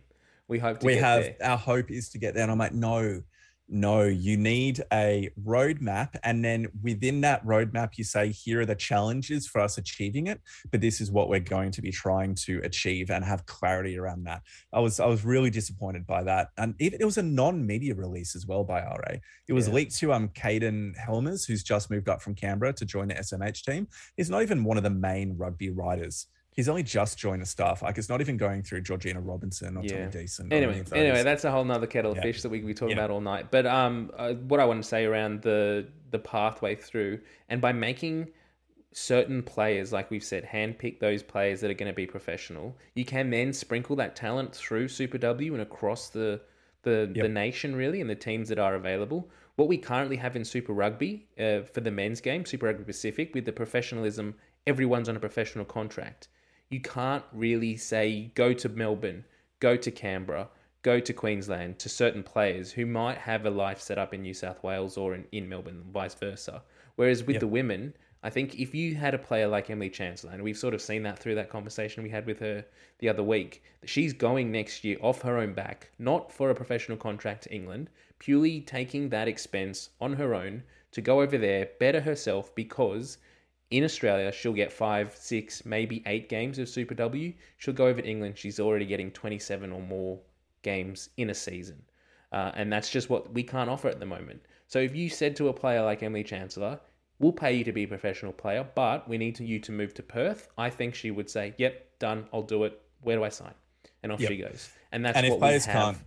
C: We hope to we have there.
B: our hope is to get there. And I'm like, no, no, you need a roadmap. And then within that roadmap, you say, here are the challenges for us achieving it. But this is what we're going to be trying to achieve and have clarity around that. I was I was really disappointed by that. And it, it was a non-media release as well by RA. It was yeah. leaked to um Caden Helmers, who's just moved up from Canberra to join the SMH team. He's not even one of the main rugby writers he's only just joined the staff. Like it's not even going through Georgina Robinson or yeah. Tommy Decent.
C: Anyway, anyway, that's a whole nother kettle of yeah. fish that we could be talking yeah. about all night. But um, uh, what I want to say around the the pathway through, and by making certain players, like we've said, handpick those players that are going to be professional, you can then sprinkle that talent through Super W and across the the yep. the nation really, and the teams that are available. What we currently have in Super Rugby uh, for the men's game, Super Rugby Pacific, with the professionalism, everyone's on a professional contract you can't really say go to Melbourne, go to Canberra, go to Queensland to certain players who might have a life set up in New South Wales or in, in Melbourne, vice versa. Whereas with yep. the women, I think if you had a player like Emily Chancellor, and we've sort of seen that through that conversation we had with her the other week, she's going next year off her own back, not for a professional contract to England, purely taking that expense on her own to go over there, better herself because in Australia, she'll get five, six, maybe eight games of Super W. She'll go over to England. She's already getting 27 or more games in a season. Uh, and that's just what we can't offer at the moment. So if you said to a player like Emily Chancellor, we'll pay you to be a professional player, but we need to, you to move to Perth, I think she would say, yep, done, I'll do it. Where do I sign? And off yep. she goes. And that's and what we have. Can't,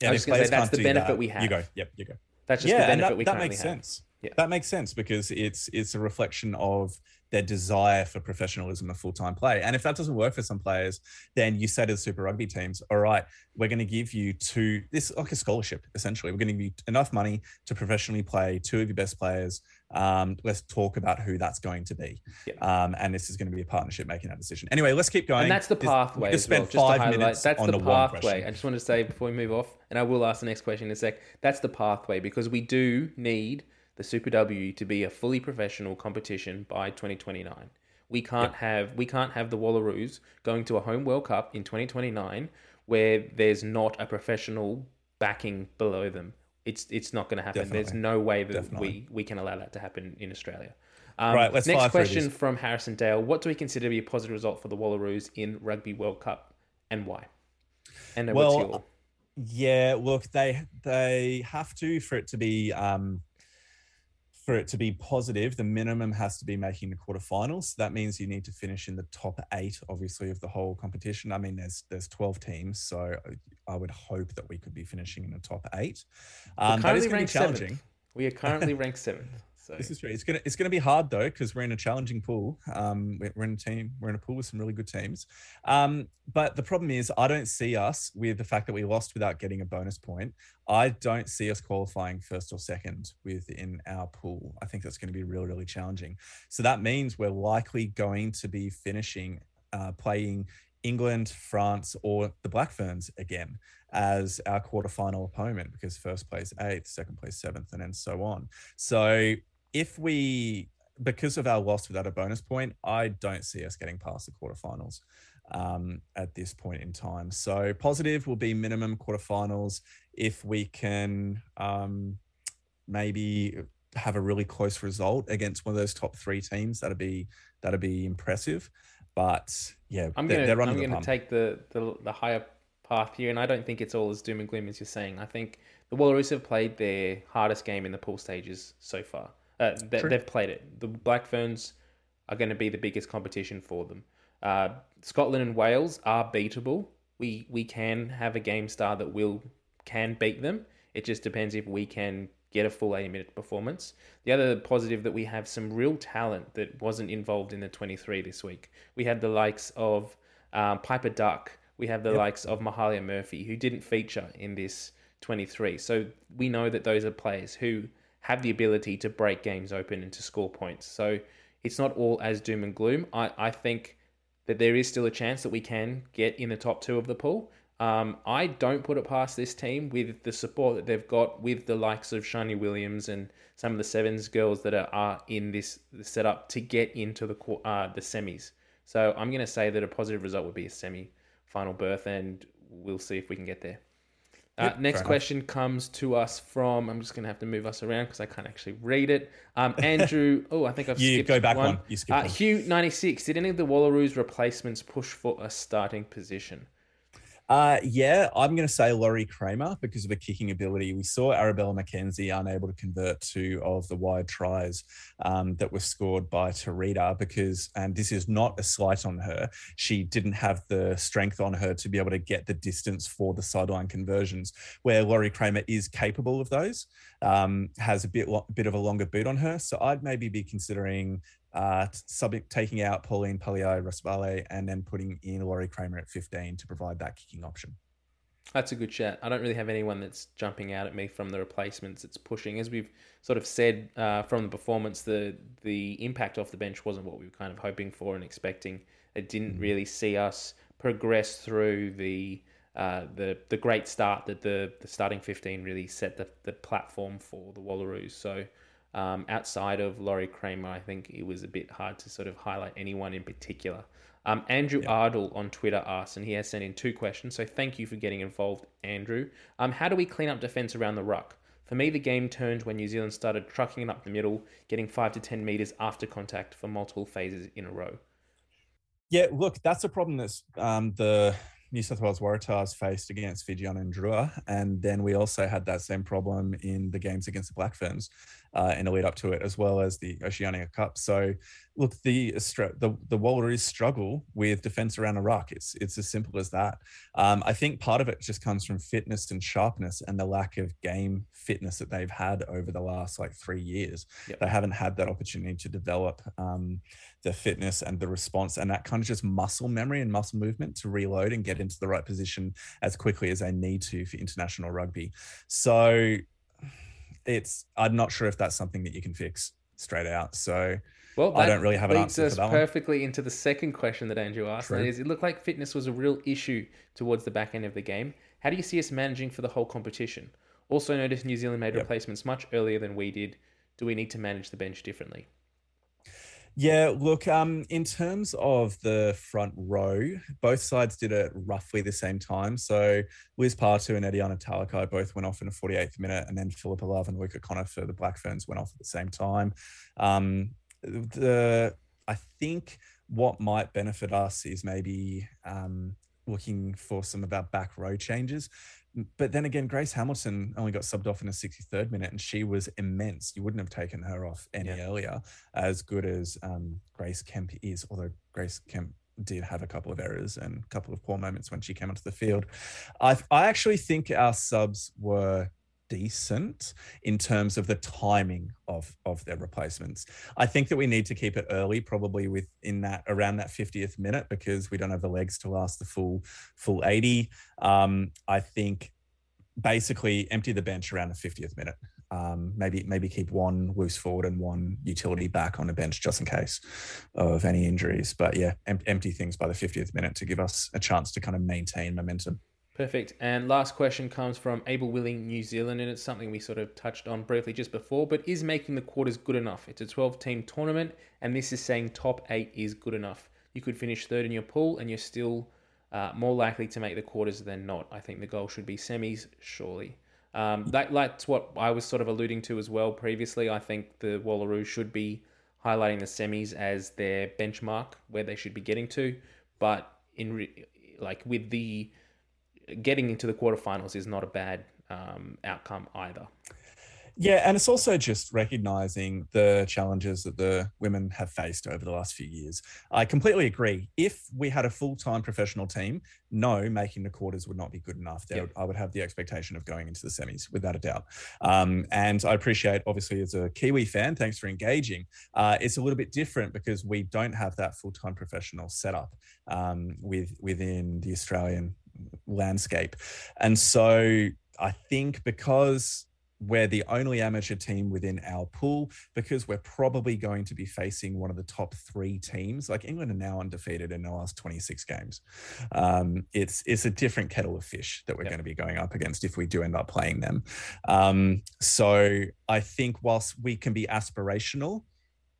B: yeah, I was
C: going to say that's the benefit
B: that,
C: we have.
B: You go. Yep, you go.
C: That's just yeah, the benefit
B: that,
C: we
B: that
C: currently
B: makes
C: have.
B: sense. Yeah. That makes sense because it's it's a reflection of their desire for professionalism of full-time play. And if that doesn't work for some players, then you say to the Super Rugby teams, all right, we're going to give you two this like a scholarship, essentially. We're going to give you enough money to professionally play two of your best players. Um, let's talk about who that's going to be. Yep. Um, and this is going to be a partnership making that decision. Anyway, let's keep going.
C: And that's the pathway.
B: Just spend well, five minutes
C: That's
B: on
C: the,
B: the
C: pathway. I just want to say before we move off, and I will ask the next question in a sec. That's the pathway because we do need – the Super W to be a fully professional competition by 2029. We can't have we can't have the Wallaroos going to a home World Cup in 2029 where there's not a professional backing below them. It's it's not going to happen. Definitely. There's no way that Definitely. we we can allow that to happen in Australia. Um, right, let's next question from Harrison Dale. What do we consider to be a positive result for the Wallaroos in Rugby World Cup and why? And
B: well, Yeah, look, they they have to for it to be um, for it to be positive. The minimum has to be making the quarterfinals. That means you need to finish in the top eight, obviously, of the whole competition. I mean, there's there's twelve teams, so I would hope that we could be finishing in the top eight.
C: Um, that is going to be challenging. Seventh. We are currently ranked seventh.
B: So. This is true. It's gonna it's gonna be hard though because we're in a challenging pool. Um, we're in a team. We're in a pool with some really good teams. Um, but the problem is, I don't see us with the fact that we lost without getting a bonus point. I don't see us qualifying first or second within our pool. I think that's going to be really really challenging. So that means we're likely going to be finishing uh, playing England, France, or the Black Ferns again as our quarterfinal opponent because first place eighth, second place seventh, and then so on. So if we because of our loss without a bonus point, I don't see us getting past the quarterfinals um, at this point in time. So positive will be minimum quarterfinals if we can um, maybe have a really close result against one of those top three teams. That'd be that'd be impressive. But yeah,
C: I'm gonna they're, I'm gonna take the, the the higher path here, and I don't think it's all as doom and gloom as you're saying. I think the Wallaroos have played their hardest game in the pool stages so far. Uh, they, have played it. The Black Ferns are going to be the biggest competition for them. Uh, Scotland and Wales are beatable. We we can have a game star that will can beat them. It just depends if we can get a full 80 minute performance. The other positive that we have some real talent that wasn't involved in the 23 this week. We had the likes of um, Piper Duck. We have the yep. likes of Mahalia Murphy, who didn't feature in this 23. So we know that those are players who have the ability to break games open and to score points. So it's not all as doom and gloom. I, I think that there is still a chance that we can get in the top two of the pool. Um, I don't put it past this team with the support that they've got with the likes of Sharni Williams and some of the sevens girls that are, are in this setup to get into the uh, the semis. So I'm going to say that a positive result would be a semi final berth, and we'll see if we can get there. Uh, yep, next question enough. comes to us from. I'm just going to have to move us around because I can't actually read it. Um, Andrew. oh, I think I've you skipped
B: go back
C: one.
B: one. You skipped uh.
C: Hugh 96. Did any of the Wallaroos replacements push for a starting position?
B: Uh, yeah, I'm going to say Lori Cramer because of her kicking ability. We saw Arabella McKenzie unable to convert two of the wide tries um, that were scored by Terita because, and this is not a slight on her, she didn't have the strength on her to be able to get the distance for the sideline conversions, where Lori Cramer is capable of those, um, has a bit, bit of a longer boot on her. So I'd maybe be considering uh, subject taking out Pauline Piliae-Rasabale and then putting in Lori Cramer at 15 to provide that kicking option.
C: That's a good chat. I don't really have anyone that's jumping out at me from the replacements. It's pushing, as we've sort of said uh, from the performance. The the impact off the bench wasn't what we were kind of hoping for and expecting. It didn't mm-hmm. really see us progress through the uh, the the great start that the the starting fifteen really set the the platform for the Wallaroos. So um, outside of Lori Cramer, I think it was a bit hard to sort of highlight anyone in particular. Um, Andrew yep. Ardle on Twitter asked, and he has sent in two questions. So thank you for getting involved, Andrew. Um, how do we clean up defense around the ruck? For me, the game turned when New Zealand started trucking it up the middle, getting five to 10 metres after contact for multiple phases in a row.
B: Yeah, look, that's a problem that's um, the New South Wales Waratahs faced against Fijian Drua. And then we also had that same problem in the games against the Black Ferns uh, in the lead up to it, as well as the Oceania Cup. So, look, the the the Wallaroos struggle with defense around ruck. It's it's as simple as that. Um, I think part of it just comes from fitness and sharpness and the lack of game fitness that they've had over the last like three years. Yep. They haven't had that opportunity to develop um, the fitness and the response and that kind of just muscle memory and muscle movement to reload and get into the right position as quickly as they need to for international rugby. So it's I'm not sure if that's something that you can fix straight out. So well, I don't really have an answer for
C: us perfectly into the second question that Andrew asked. That is, it looked like fitness was a real issue towards the back end of the game. How do you see us managing for the whole competition? Also, noticed New Zealand made yep. replacements much earlier than we did. Do we need to manage the bench differently?
B: Yeah, look, um, in terms of the front row, both sides did it roughly the same time. So Liz Patu and Adiana Talakai both went off in the 48th minute, and then Philippa Love and Luka Connor for the Black Ferns went off at the same time. Um, the I think what might benefit us is maybe um, looking for some of our back row changes. But then again, Grace Hamilton only got subbed off in the 63rd minute, and she was immense. You wouldn't have taken her off any yeah. earlier, as good as um, Grace Kemp is, although Grace Kemp did have a couple of errors and a couple of poor moments when she came onto the field. I, I actually think our subs were decent in terms of the timing of of their replacements. I think that we need to keep it early, probably within that around that 50th minute, because we don't have the legs to last the full full 80. Um, I think basically empty the bench around the 50th minute. Um, maybe maybe keep one loose forward and one utility back on the bench just in case of any injuries. But yeah, em- empty things by the 50th minute to give us a chance to kind of maintain momentum.
C: Perfect. And last question comes from Able Willing New Zealand, and it's something we sort of touched on briefly just before, but is making the quarters good enough? It's a 12 team tournament, and this is saying top eight is good enough. You could finish third in your pool, and you're still uh, more likely to make the quarters than not. I think the goal should be semis, surely. Um, that, that's what I was sort of alluding to as well previously. I think the Wallaroos should be highlighting the semis as their benchmark where they should be getting to, but in re- like with the getting into the quarterfinals is not a bad um, outcome either.
B: Yeah, and it's also just recognizing the challenges that the women have faced over the last few years. I completely agree. If we had a full time professional team, no, making the quarters would not be good enough. Yep. I would have the expectation of going into the semis without a doubt. Um, and I appreciate, obviously, as a Kiwi fan, thanks for engaging. Uh, it's a little bit different because we don't have that full time professional setup um, with within the Australian landscape. And so I think because we're the only amateur team within our pool because we're probably going to be facing one of the top three teams. Like England are now undefeated in the last 26 games. Um, it's it's a different kettle of fish that we're yep. going to be going up against if we do end up playing them. Um, so I think whilst we can be aspirational,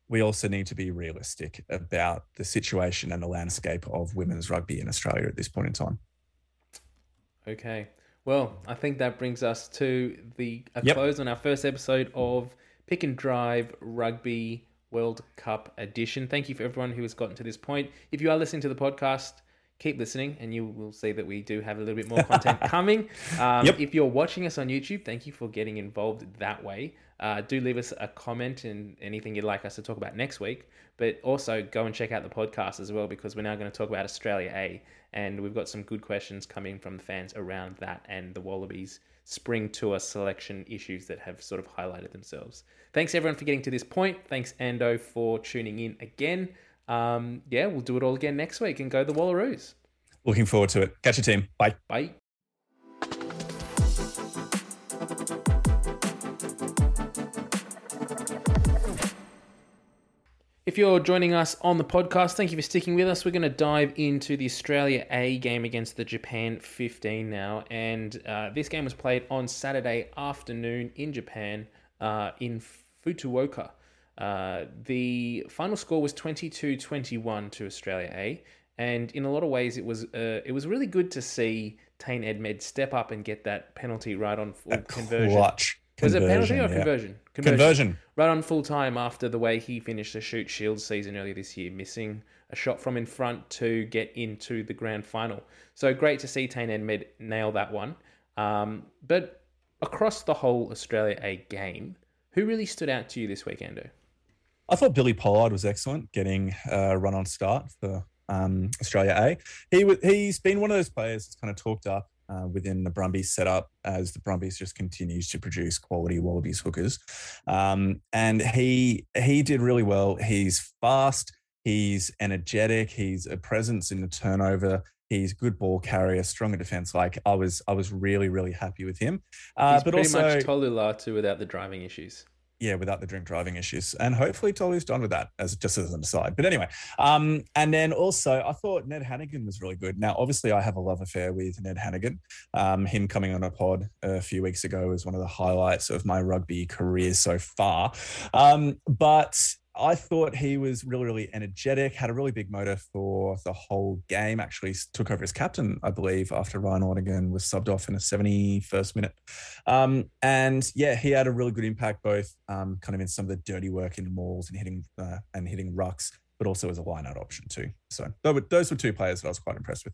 B: we also need to be realistic about the situation and the landscape of women's rugby in Australia at this point in time.
C: Okay. Well, I think that brings us to the a yep. close on our first episode of Pick and Drive Rugby World Cup edition. Thank you for everyone who has gotten to this point. If you are listening to the podcast, keep listening and you will see that we do have a little bit more content coming. Um, yep. If you're watching us on YouTube, thank you for getting involved that way. Uh, do leave us a comment and anything you'd like us to talk about next week. But also go and check out the podcast as well because we're now going to talk about Australia A. And we've got some good questions coming from the fans around that and the Wallabies spring tour selection issues that have sort of highlighted themselves. Thanks everyone for getting to this point. Thanks Ando for tuning in again. Um, yeah, we'll do it all again next week and go the Wallaroos.
B: Looking forward to it. Catch you, team. Bye.
C: Bye. If you're joining us on the podcast, thank you for sticking with us. We're going to dive into the Australia A game against the Japan 15 now. And uh, this game was played on Saturday afternoon in Japan uh, in Fukuoka. Uh, the final score was 22 21 to Australia A. And in a lot of ways, it was uh, it was really good to see Tane Edmed step up and get that penalty right on full conversion.
B: Clutch
C: was it penalty or yeah. conversion?
B: conversion? Conversion.
C: Right on full time after the way he finished the Shute Shield season earlier this year, missing a shot from in front to get into the grand final. So great to see Tane Edmed nail that one. Um, but across the whole Australia A game, who really stood out to you this weekend?
B: I thought Billy Pollard was excellent, getting a run on start for um, Australia A. He w- he's been one of those players that's kind of talked up uh, within the Brumbies setup as the Brumbies just continues to produce quality Wallabies hookers. Um, and he he did really well. He's fast. He's energetic. He's a presence in the turnover. He's good ball carrier, stronger defense. Like I was, I was really, really happy with him.
C: Uh, He's but pretty also, much Tolu Latu without the driving issues
B: yeah, without the drink driving issues. And hopefully Tolu's done with that as just as an aside. But anyway, um, and then also I thought Ned Hanigan was really good. Now, obviously, I have a love affair with Ned Hanigan. Um, him coming on a pod a few weeks ago was one of the highlights of my rugby career so far. Um, but I thought he was really, really energetic, had a really big motor for the whole game. Actually, took over as captain, I believe, after Ryan Lonergan was subbed off in a 71st minute. Um, and yeah, he had a really good impact, both um, kind of in some of the dirty work in the mauls and hitting uh, and hitting rucks, but also as a line out option too. So those were two players that I was quite impressed with.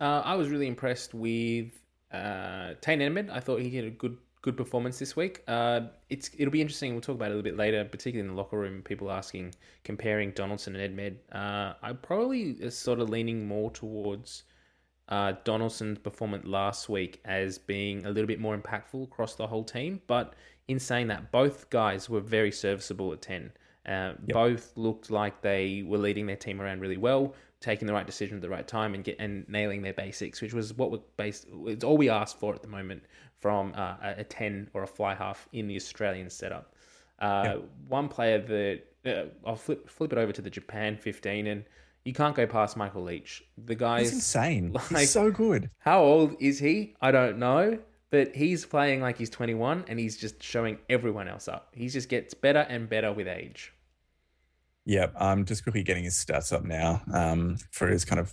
C: Uh, I was really impressed with uh, Tane Edmed. I thought he had a good good performance this week. Uh, it's it'll be interesting. We'll talk about it a little bit later, particularly in the locker room. People asking, comparing Donaldson and Edmed. Uh, I'm probably sort of leaning more towards uh, Donaldson's performance last week as being a little bit more impactful across the whole team. But in saying that, both guys were very serviceable at ten. Uh, yep. Both looked like they were leading their team around really well, taking the right decision at the right time, and get and nailing their basics, which was what we based. It's all we asked for at the moment from uh, a ten or a fly half in the Australian setup. Uh, yep. One player that uh, I'll flip flip it over to the Japan fifteen, and you can't go past Michael Leitch. The guy's
B: he's insane. Like, he's so good.
C: How old is he? I don't know. But he's playing like he's 21 and he's just showing everyone else up. He just gets better and better with age.
B: Yeah, I'm just quickly getting his stats up now um, for his kind of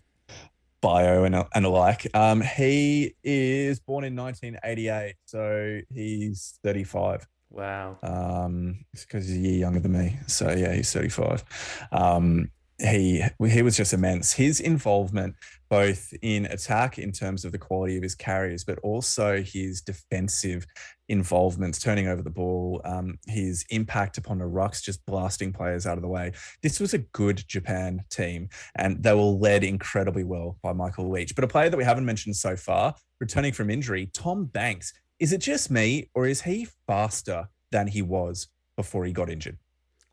B: bio and, and alike. Um, he is born in 1988, so he's 35.
C: Wow.
B: Um, because he's a year younger than me. So yeah, he's 35. Um, he he was just immense. His involvement both in attack in terms of the quality of his carries, but also his defensive involvements, turning over the ball, um, his impact upon the rucks, just blasting players out of the way. This was a good Japan team, and they were led incredibly well by Michael Leitch. But a player that we haven't mentioned so far, returning from injury, Tom Banks. Is it just me, or is he faster than he was before he got injured?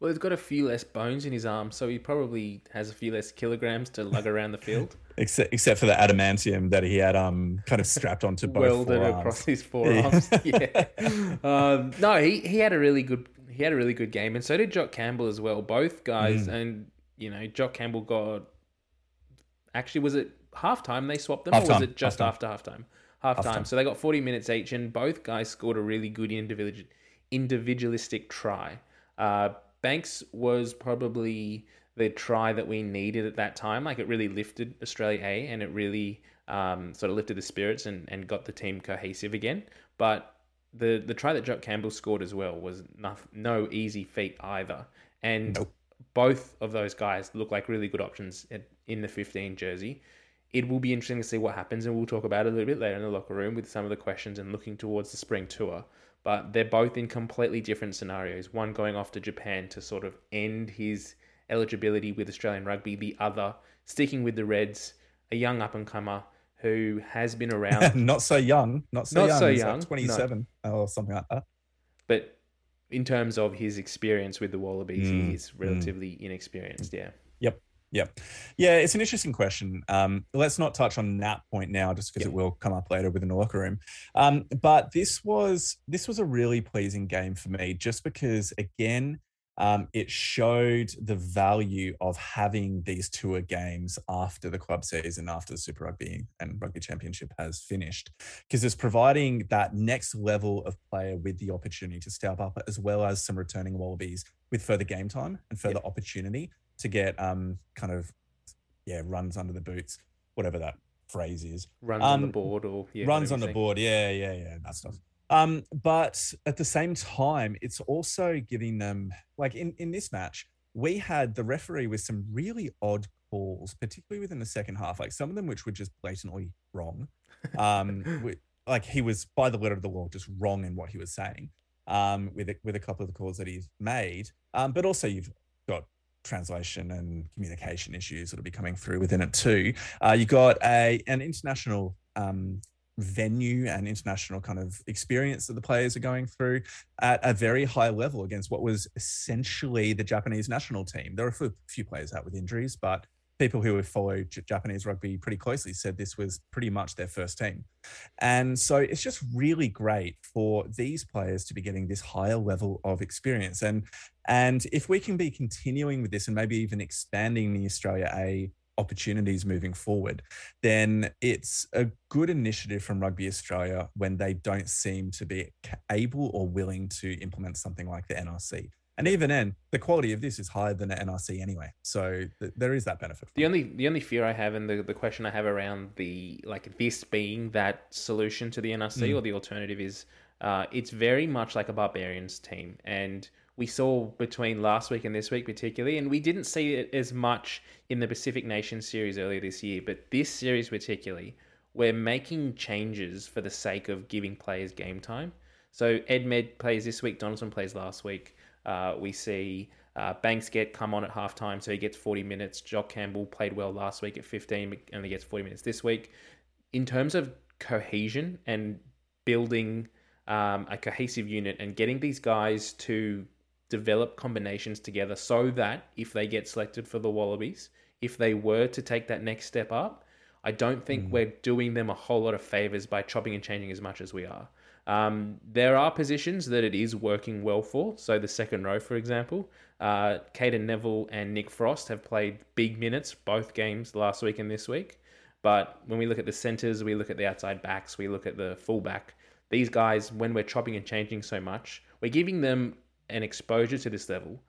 C: Well, he's got a few less bones in his arm, so he probably has a few less kilograms to lug around the field.
B: except, except for the adamantium that he had um kind of strapped onto both welded forearms.
C: across his forearms. Yeah. yeah. Um, no, he, he had a really good he had a really good game, and so did Jock Campbell as well. Both guys, mm. and you know, Jock Campbell got actually was it halftime they swapped them, half or was it just half-time. after halftime? Halftime. halftime. So they got forty minutes each, and both guys scored a really good individual individualistic try. Uh, Banks was probably the try that we needed at that time. Like it really lifted Australia A and it really um, sort of lifted the spirits and, and got the team cohesive again. But the the try that Jock Campbell scored as well was no, no easy feat either. And nope. both of those guys look like really good options in the 15 jersey. It will be interesting to see what happens, and we'll talk about it a little bit later in the locker room with some of the questions and looking towards the spring tour but they're both in completely different scenarios. One going off to Japan to sort of end his eligibility with Australian rugby, the other sticking with the Reds, a young up and comer who has been around.
B: not so young, not so not young. So young. Like 27 no. or something like that.
C: But in terms of his experience with the Wallabies, mm. he is relatively mm. inexperienced. Yeah.
B: Yeah. Yeah, it's an interesting question. Um, let's not touch on that point now, just because yep. it will come up later within the locker room. Um, but this was this was a really pleasing game for me, just because again, um, it showed the value of having these tour games after the club season, after the Super Rugby and Rugby Championship has finished, because it's providing that next level of player with the opportunity to step up, as well as some returning Wallabies with further game time and further yep. opportunity to get um kind of yeah runs under the boots, whatever that phrase is.
C: Runs um, on the um, board or
B: yeah, runs on the board. Yeah, yeah, yeah, that stuff. Um, but at the same time, it's also giving them like in in this match, we had the referee with some really odd calls, particularly within the second half. Like some of them which were just blatantly wrong. Um, we, like he was by the letter of the law just wrong in what he was saying. Um, with a, with a couple of the calls that he's made. Um, but also you've translation and communication issues that'll be coming through within it too. Uh, you got a an international um, venue and international kind of experience that the players are going through at a very high level against what was essentially the Japanese national team. There are a few players out with injuries, but people who have followed Japanese rugby pretty closely said this was pretty much their first team. And so it's just really great for these players to be getting this higher level of experience. And and if we can be continuing with this and maybe even expanding the Australia A opportunities moving forward, then it's a good initiative from Rugby Australia when they don't seem to be able or willing to implement something like the NRC. And even then, the quality of this is higher than an NRC anyway. So th- there is that benefit.
C: The only the only fear I have and the, the question I have around the like this being that solution to the NRC mm. or the alternative is uh, it's very much like a barbarians team. And we saw between last week and this week, particularly, and we didn't see it as much in the Pacific Nations series earlier this year, but this series, particularly, we're making changes for the sake of giving players game time. So Edmed plays this week, Donaldson plays last week. Uh, we see uh, Banks get come on at halftime, so he gets 40 minutes. Jock Campbell played well last week at 15, and he gets 40 minutes this week. In terms of cohesion and building um, a cohesive unit and getting these guys to develop combinations together so that if they get selected for the Wallabies, if they were to take that next step up, I don't think mm. we're doing them a whole lot of favors by chopping and changing as much as we are. Um, there are positions that it is working well for. So the second row, for example, uh, Cadeyrn Neville and Nick Frost have played big minutes both games last week and this week. But when we look at the centers, we look at the outside backs, we look at the fullback. These guys, when we're chopping and changing so much, we're giving them an exposure to this level.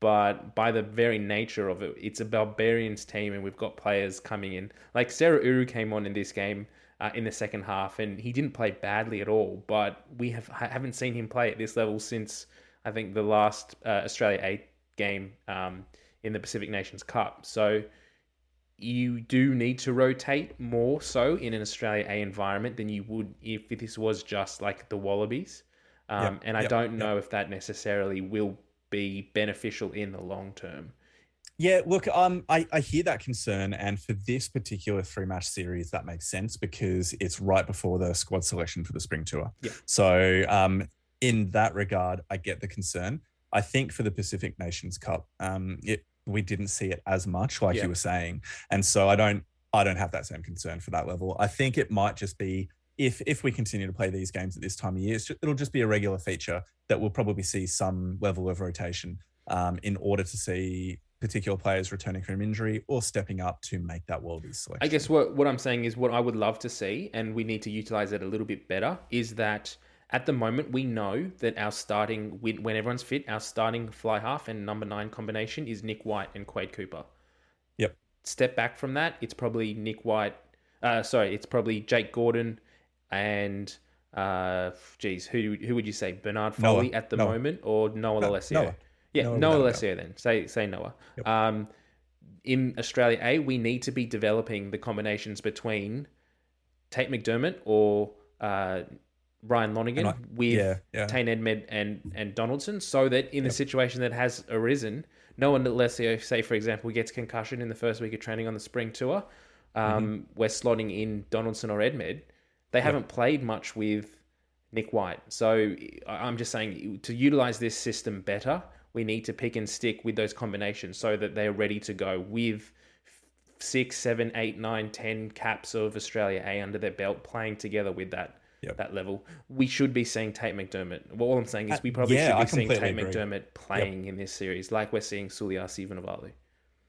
C: But by the very nature of it, it's a barbarians team, and we've got players coming in. Like Seru Uru came on in this game uh, in the second half, and he didn't play badly at all. But we have haven't seen him play at this level since I think the last uh, Australia A game um, in the Pacific Nations Cup. So you do need to rotate more so in an Australia A environment than you would if this was just like the Wallabies. Um, yep, and I yep, don't know yep. if that necessarily will be beneficial in the long term.
B: Yeah, look, um, I, I hear that concern, and for this particular three match series, that makes sense because it's right before the squad selection for the spring tour.
C: Yeah.
B: So, um, in that regard, I get the concern. I think for the Pacific Nations Cup, um, it we didn't see it as much, like yeah. you were saying, and so I don't I don't have that same concern for that level. I think it might just be if if we continue to play these games at this time of year, it'll just be a regular feature that we'll probably see some level of rotation um, in order to see particular players returning from injury or stepping up to make that Wallabies selection.
C: I guess what, what I'm saying is what I would love to see, and we need to utilize it a little bit better, is that at the moment we know that our starting, when everyone's fit, our starting fly half and number nine combination is Nick White and Quade Cooper.
B: Yep.
C: Step back from that, it's probably Nick White, uh, sorry, it's probably Jake Gordon and uh, geez, who who would you say? Bernard Foley Noah. at the Noah. moment, or Noah no, Lolesio? Noah. Yeah, Noah, Noah Lolesio. Then say say Noah. Yep. Um, in Australia A, we need to be developing the combinations between Tate McDermott or uh, Ryan Lonergan I, with yeah, yeah. Tane Edmed and and Donaldson, so that in yep. the situation that has arisen, Noah Lolesio, say for example, gets concussion in the first week of training on the spring tour, um, mm-hmm. we're slotting in Donaldson or Edmed they haven't played much with Nick White. So I'm just saying to utilize this system better, we need to pick and stick with those combinations so that they're ready to go with six, seven, eight, nine, ten caps of Australia A under their belt, playing together with that yep. that level. We should be seeing Tate McDermott. Well, all I'm saying is we probably uh, yeah, should be seeing Tate agree. McDermott playing yep. in this series, like we're seeing Suliasi Sivunavalu.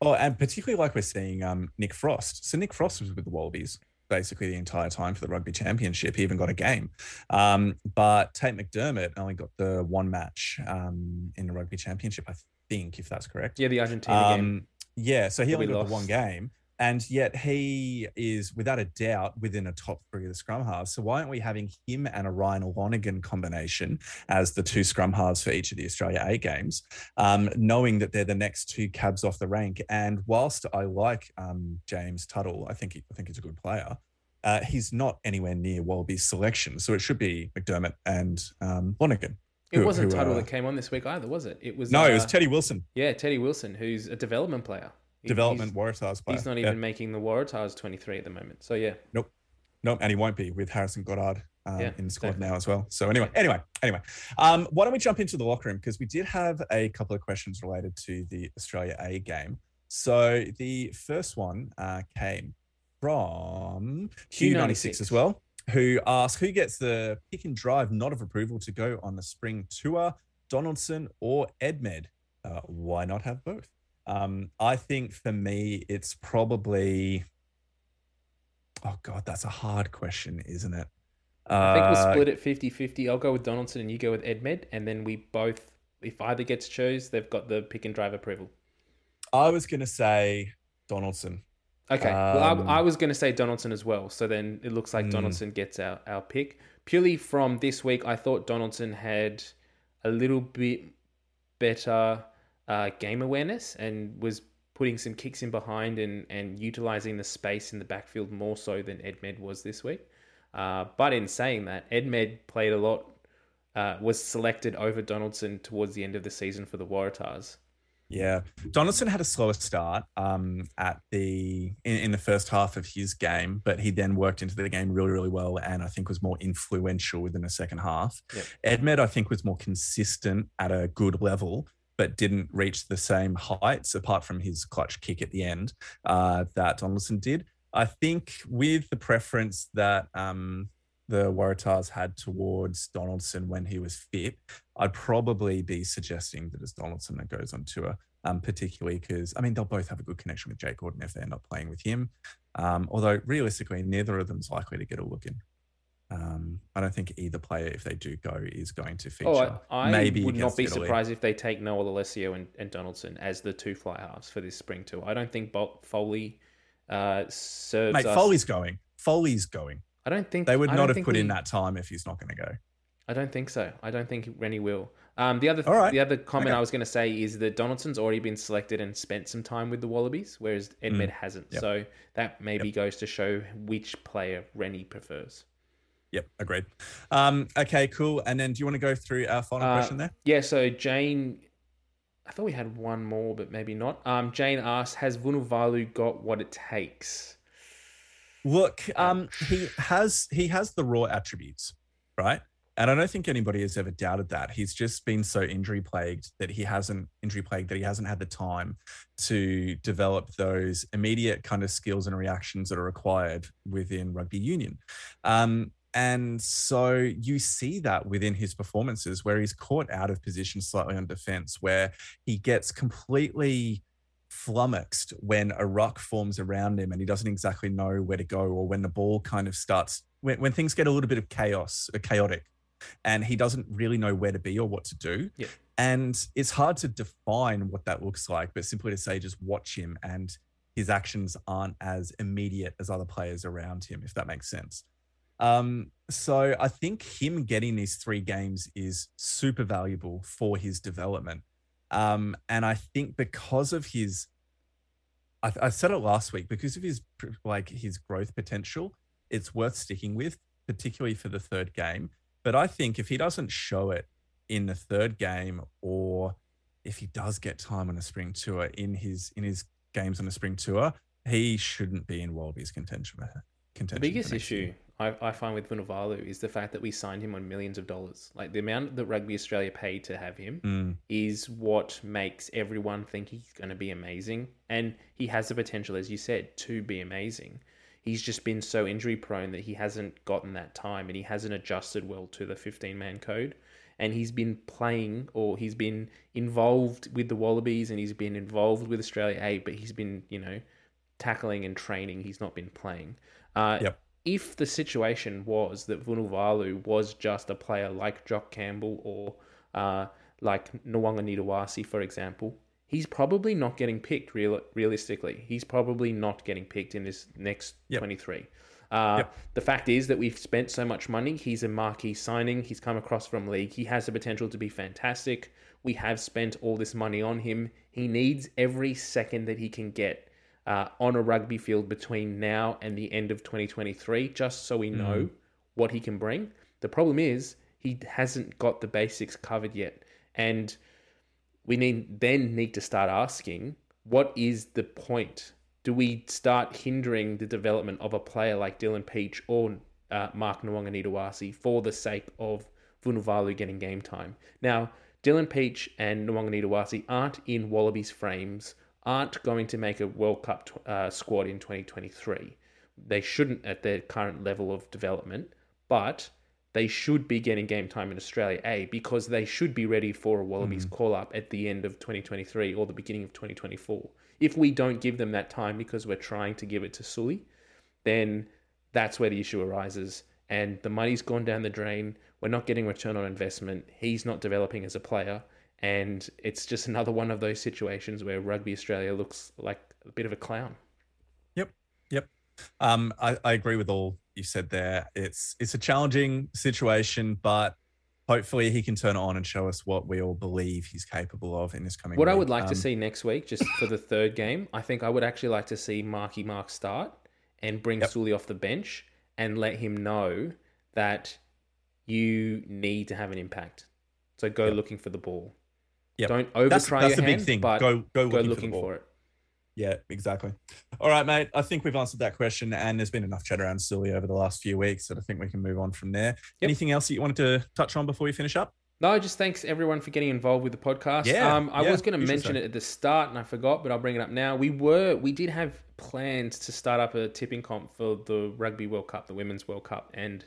B: Oh, and particularly like we're seeing um, Nick Frost. So Nick Frost was with the Wallabies basically the entire time for the rugby championship. He even got a game. Um, but Tate McDermott only got the one match um, in the rugby championship, I think, if that's correct.
C: Yeah, the Argentina um, game.
B: Yeah, so he only got lost. the one game. And yet he is without a doubt within a top three of the scrum halves. So why aren't we having him and a Ryan Lonergan combination as the two scrum halves for each of the Australia A games, um, knowing that they're the next two cabs off the rank? And whilst I like um, James Tuttle, I think he, I think he's a good player. Uh, he's not anywhere near Wallaby's selection, so it should be McDermott and um, Lonergan.
C: It who, wasn't who, Tuttle uh, that came on this week either, was it? It was
B: no, uh, it was Teddy Wilson.
C: Yeah, Teddy Wilson, who's a development player
B: development Waratahs player.
C: He's not even yeah. making the Waratahs 23 at the moment. So yeah.
B: Nope. Nope. And he won't be with Harrison Goddard um, yeah, in the squad now as well. So anyway, anyway, anyway, um, why don't we jump into the locker room because we did have a couple of questions related to the Australia A game. So the first one uh, came from Q96 as well, who asked who gets the pick and drive nod of approval to go on the spring tour, Donaldson or Edmed? Uh, why not have both? Um, I think for me, it's probably. Oh God, that's a hard question, isn't it?
C: I think we'll uh, split it 50 50. I'll go with Donaldson and you go with Edmed. And then we both, if either gets chose, they've got the pick and drive approval.
B: I was going to say Donaldson.
C: Okay. Um, well, I, um, I was going to say Donaldson as well. So then it looks like mm. Donaldson gets our, our pick. Purely from this week, I thought Donaldson had a little bit better uh, game awareness and was putting some kicks in behind and, and utilizing the space in the backfield more so than Edmed was this week. Uh, but in saying that, Edmed played a lot, uh, was selected over Donaldson towards the end of the season for the Waratahs.
B: Yeah, Donaldson had a slower start um, at the in, in, the first half of his game, but he then worked into the game really, really well, and I think was more influential within the second half. Yep. Edmed, I think, was more consistent at a good level, but didn't reach the same heights apart from his clutch kick at the end uh, that Donaldson did. I think with the preference that um, the Waratahs had towards Donaldson when he was fit, I'd probably be suggesting that it's Donaldson that goes on tour, um, particularly because, I mean, they'll both have a good connection with Jake Gordon if they end up playing with him. Um, although realistically, neither of them's likely to get a look in. Um, I don't think either player, if they do go, is going to feature. Oh,
C: I, I Maybe would not be Italy. surprised if they take Noah Lolesio and, and, Donaldson as the two fly halves for this spring tour. I don't think Foley uh, serves.
B: Mate,
C: us.
B: Foley's going. Foley's going.
C: I don't think
B: they would not have put
C: we,
B: in that time if he's not going to go.
C: I don't think so. I don't think Rennie will. Um, the other th- right. the other comment okay. I was going to say is that Donaldson's already been selected and spent some time with the Wallabies, whereas Edmed mm. hasn't. Yep. So that maybe yep. goes to show which player Rennie prefers.
B: Yep, agreed. Um, okay, cool. And then do you want to go through our final uh, question there?
C: Yeah, so Jane, I thought we had one more, but maybe not. Um, Jane asked, has Vunivalu got what it takes?
B: Look, um, he has he has the raw attributes, right? And I don't think anybody has ever doubted that. He's just been so injury plagued that he hasn't injury plagued that he hasn't had the time to develop those immediate kind of skills and reactions that are required within rugby union. Um, and so you see that within his performances where he's caught out of position slightly on defense, where he gets completely flummoxed when a ruck forms around him and he doesn't exactly know where to go, or when the ball kind of starts, when, when things get a little bit of chaos, uh, chaotic, and he doesn't really know where to be or what to do.
C: Yeah.
B: And it's hard to define what that looks like, but simply to say, just watch him and his actions aren't as immediate as other players around him, if that makes sense. Um, so I think him getting these three games is super valuable for his development. Um, and I think because of his, I, I said it last week, because of his like his growth potential, it's worth sticking with, particularly for the third game. But I think if he doesn't show it in the third game, or if he does get time on a spring tour in his in his games on the spring tour, he shouldn't be in Wallabies contention. Contention
C: the biggest issue. I, I find with Vunivalu is the fact that we signed him on millions of dollars. Like the amount that Rugby Australia paid to have him
B: mm.
C: is what makes everyone think he's going to be amazing. And he has the potential, as you said, to be amazing. He's just been so injury prone that he hasn't gotten that time and he hasn't adjusted well to the 15 man code. And he's been playing or he's been involved with the Wallabies and he's been involved with Australia A, but he's been, you know, tackling and training. He's not been playing. Uh,
B: yep
C: if the situation was that Vunivalu was just a player like Jock Campbell or uh, like Nawaqanitawase, for example, he's probably not getting picked real, realistically. He's probably not getting picked in this next yep. 23. Uh, yep. The fact is that we've spent so much money. He's a marquee signing. He's come across from league. He has the potential to be fantastic. We have spent all this money on him. He needs every second that he can get uh, on a rugby field between now and the end of 2023, just so we know mm. what he can bring. The problem is he hasn't got the basics covered yet, and we need then need to start asking what is the point? Do we start hindering the development of a player like Dylan Pietsch or uh, Mark Nawaqanitawase for the sake of Vunivalu getting game time? Now, Dylan Pietsch and Nawaqanitawase aren't in Wallabies frames aren't going to make a World Cup uh, squad in 2023. They shouldn't at their current level of development, but they should be getting game time in Australia A because they should be ready for a Wallabies mm. call up at the end of 2023 or the beginning of 2024. If we don't give them that time because we're trying to give it to Sully, then that's where the issue arises. And the money's gone down the drain. We're not getting return on investment. He's not developing as a player. And it's just another one of those situations where Rugby Australia looks like a bit of a clown.
B: Yep. Yep. Um, I, I agree with all you said there. It's it's a challenging situation, but hopefully he can turn it on and show us what we all believe he's capable of in this coming.
C: What
B: week.
C: I would like
B: Um,
C: to see next week, just for the third game, I think I would actually like to see Marky Mark start and bring
B: Yep.
C: Sully off the bench and let him know that you need to have an impact. So go
B: Yep.
C: looking for the ball.
B: Yep.
C: Don't over
B: That's, that's the big thing.
C: but
B: Go go,
C: go
B: looking,
C: looking,
B: for,
C: for it.
B: Yeah, exactly. All right, mate. I think we've answered that question, and there's been enough chat around Sully over the last few weeks, that I think we can move on from there. Anything else that you wanted to touch on before we finish up?
C: No, just thanks everyone for getting involved with the podcast.
B: Yeah,
C: um, I
B: yeah,
C: was going to mention it at the start and I forgot, but I'll bring it up now. We were, we did have plans to start up a tipping comp for the Rugby World Cup, the Women's World Cup, and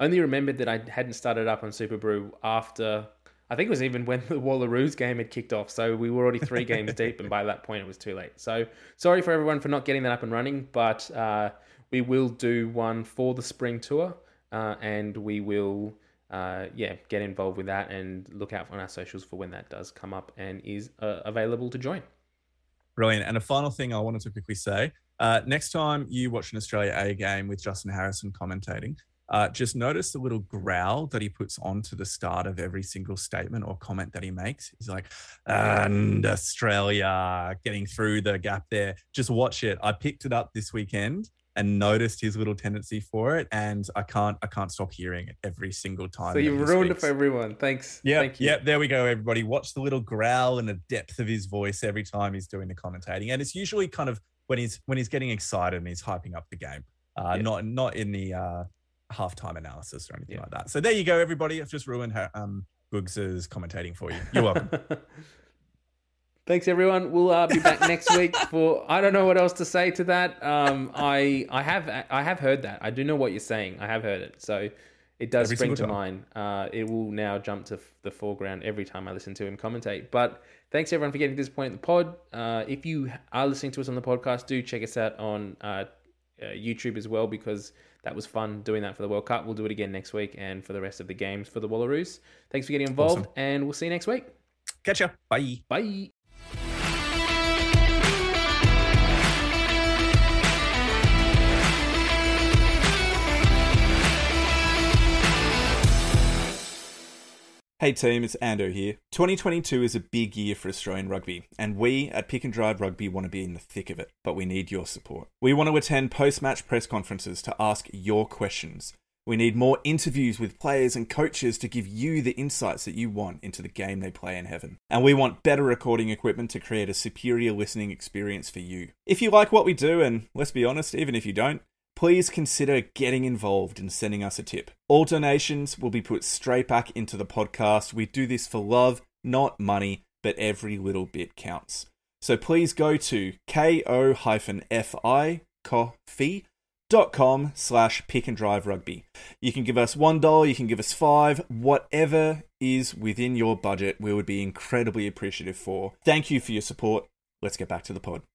C: only remembered that I hadn't started up on Superbru after. I think it was even when the Wallaroos game had kicked off, so we were already three games deep, and by that point it was too late. So sorry for everyone for not getting that up and running, but uh, we will do one for the spring tour, uh, and we will uh, yeah, get involved with that and look out on our socials for when that does come up and is uh, available to join.
B: Brilliant. And a final thing I wanted to quickly say uh, next time you watch an Australia A game with Justin Harrison commentating, uh, just notice the little growl that he puts onto the start of every single statement or comment that he makes. He's like, and Australia getting through the gap there. Just watch it. I picked it up this weekend and noticed his little tendency for it, and I can't I can't stop hearing it every single time.
C: So you've
B: he
C: ruined it for everyone. Thanks.
B: Yeah,
C: Thank you.
B: yeah. There we go, everybody. Watch the little growl and the depth of his voice every time he's doing the commentating, and it's usually kind of when he's when he's getting excited and he's hyping up the game, uh,
C: Yeah.
B: not not in the uh, halftime analysis or anything
C: Yeah.
B: like that. So there you go, everybody. I've just ruined her, um, Googs's commentating for you. You're welcome.
C: Thanks everyone. We'll uh, be back next week for I don't know what else to say to that. Um, I I have I have heard that. I do know what you're saying. I have heard it. So it does
B: Every
C: spring to mind. Uh, it will now jump to f- the foreground every time I listen to him commentate. But thanks everyone for getting to this point in the pod. Uh, if you are listening to us on the podcast, do check us out on uh, uh, YouTube as well because that was fun doing that for the World Cup. We'll do it again next week and for the rest of the games for the Wallaroos. Thanks for getting involved,
B: Awesome.
C: and we'll see you next week.
B: Catch ya. Bye.
C: Bye.
D: Hey team, it's Ando here. 2022 is a big year for Australian rugby, and we at Pick and Drive Rugby want to be in the thick of it, but we need your support. We want to attend post match press conferences to ask your questions. We need more interviews with players and coaches to give you the insights that you want into the game they play in heaven. And we want better recording equipment to create a superior listening experience for you. If you like what we do, and let's be honest, even if you don't, please consider getting involved and sending us a tip. All donations will be put straight back into the podcast. We do this for love, not money, but every little bit counts. So please go to ko-fi coffee.com slash pick and drive rugby. You can give us one dollar, you can give us five, whatever is within your budget, we would be incredibly appreciative for. Thank you for your support. Let's get back to the pod.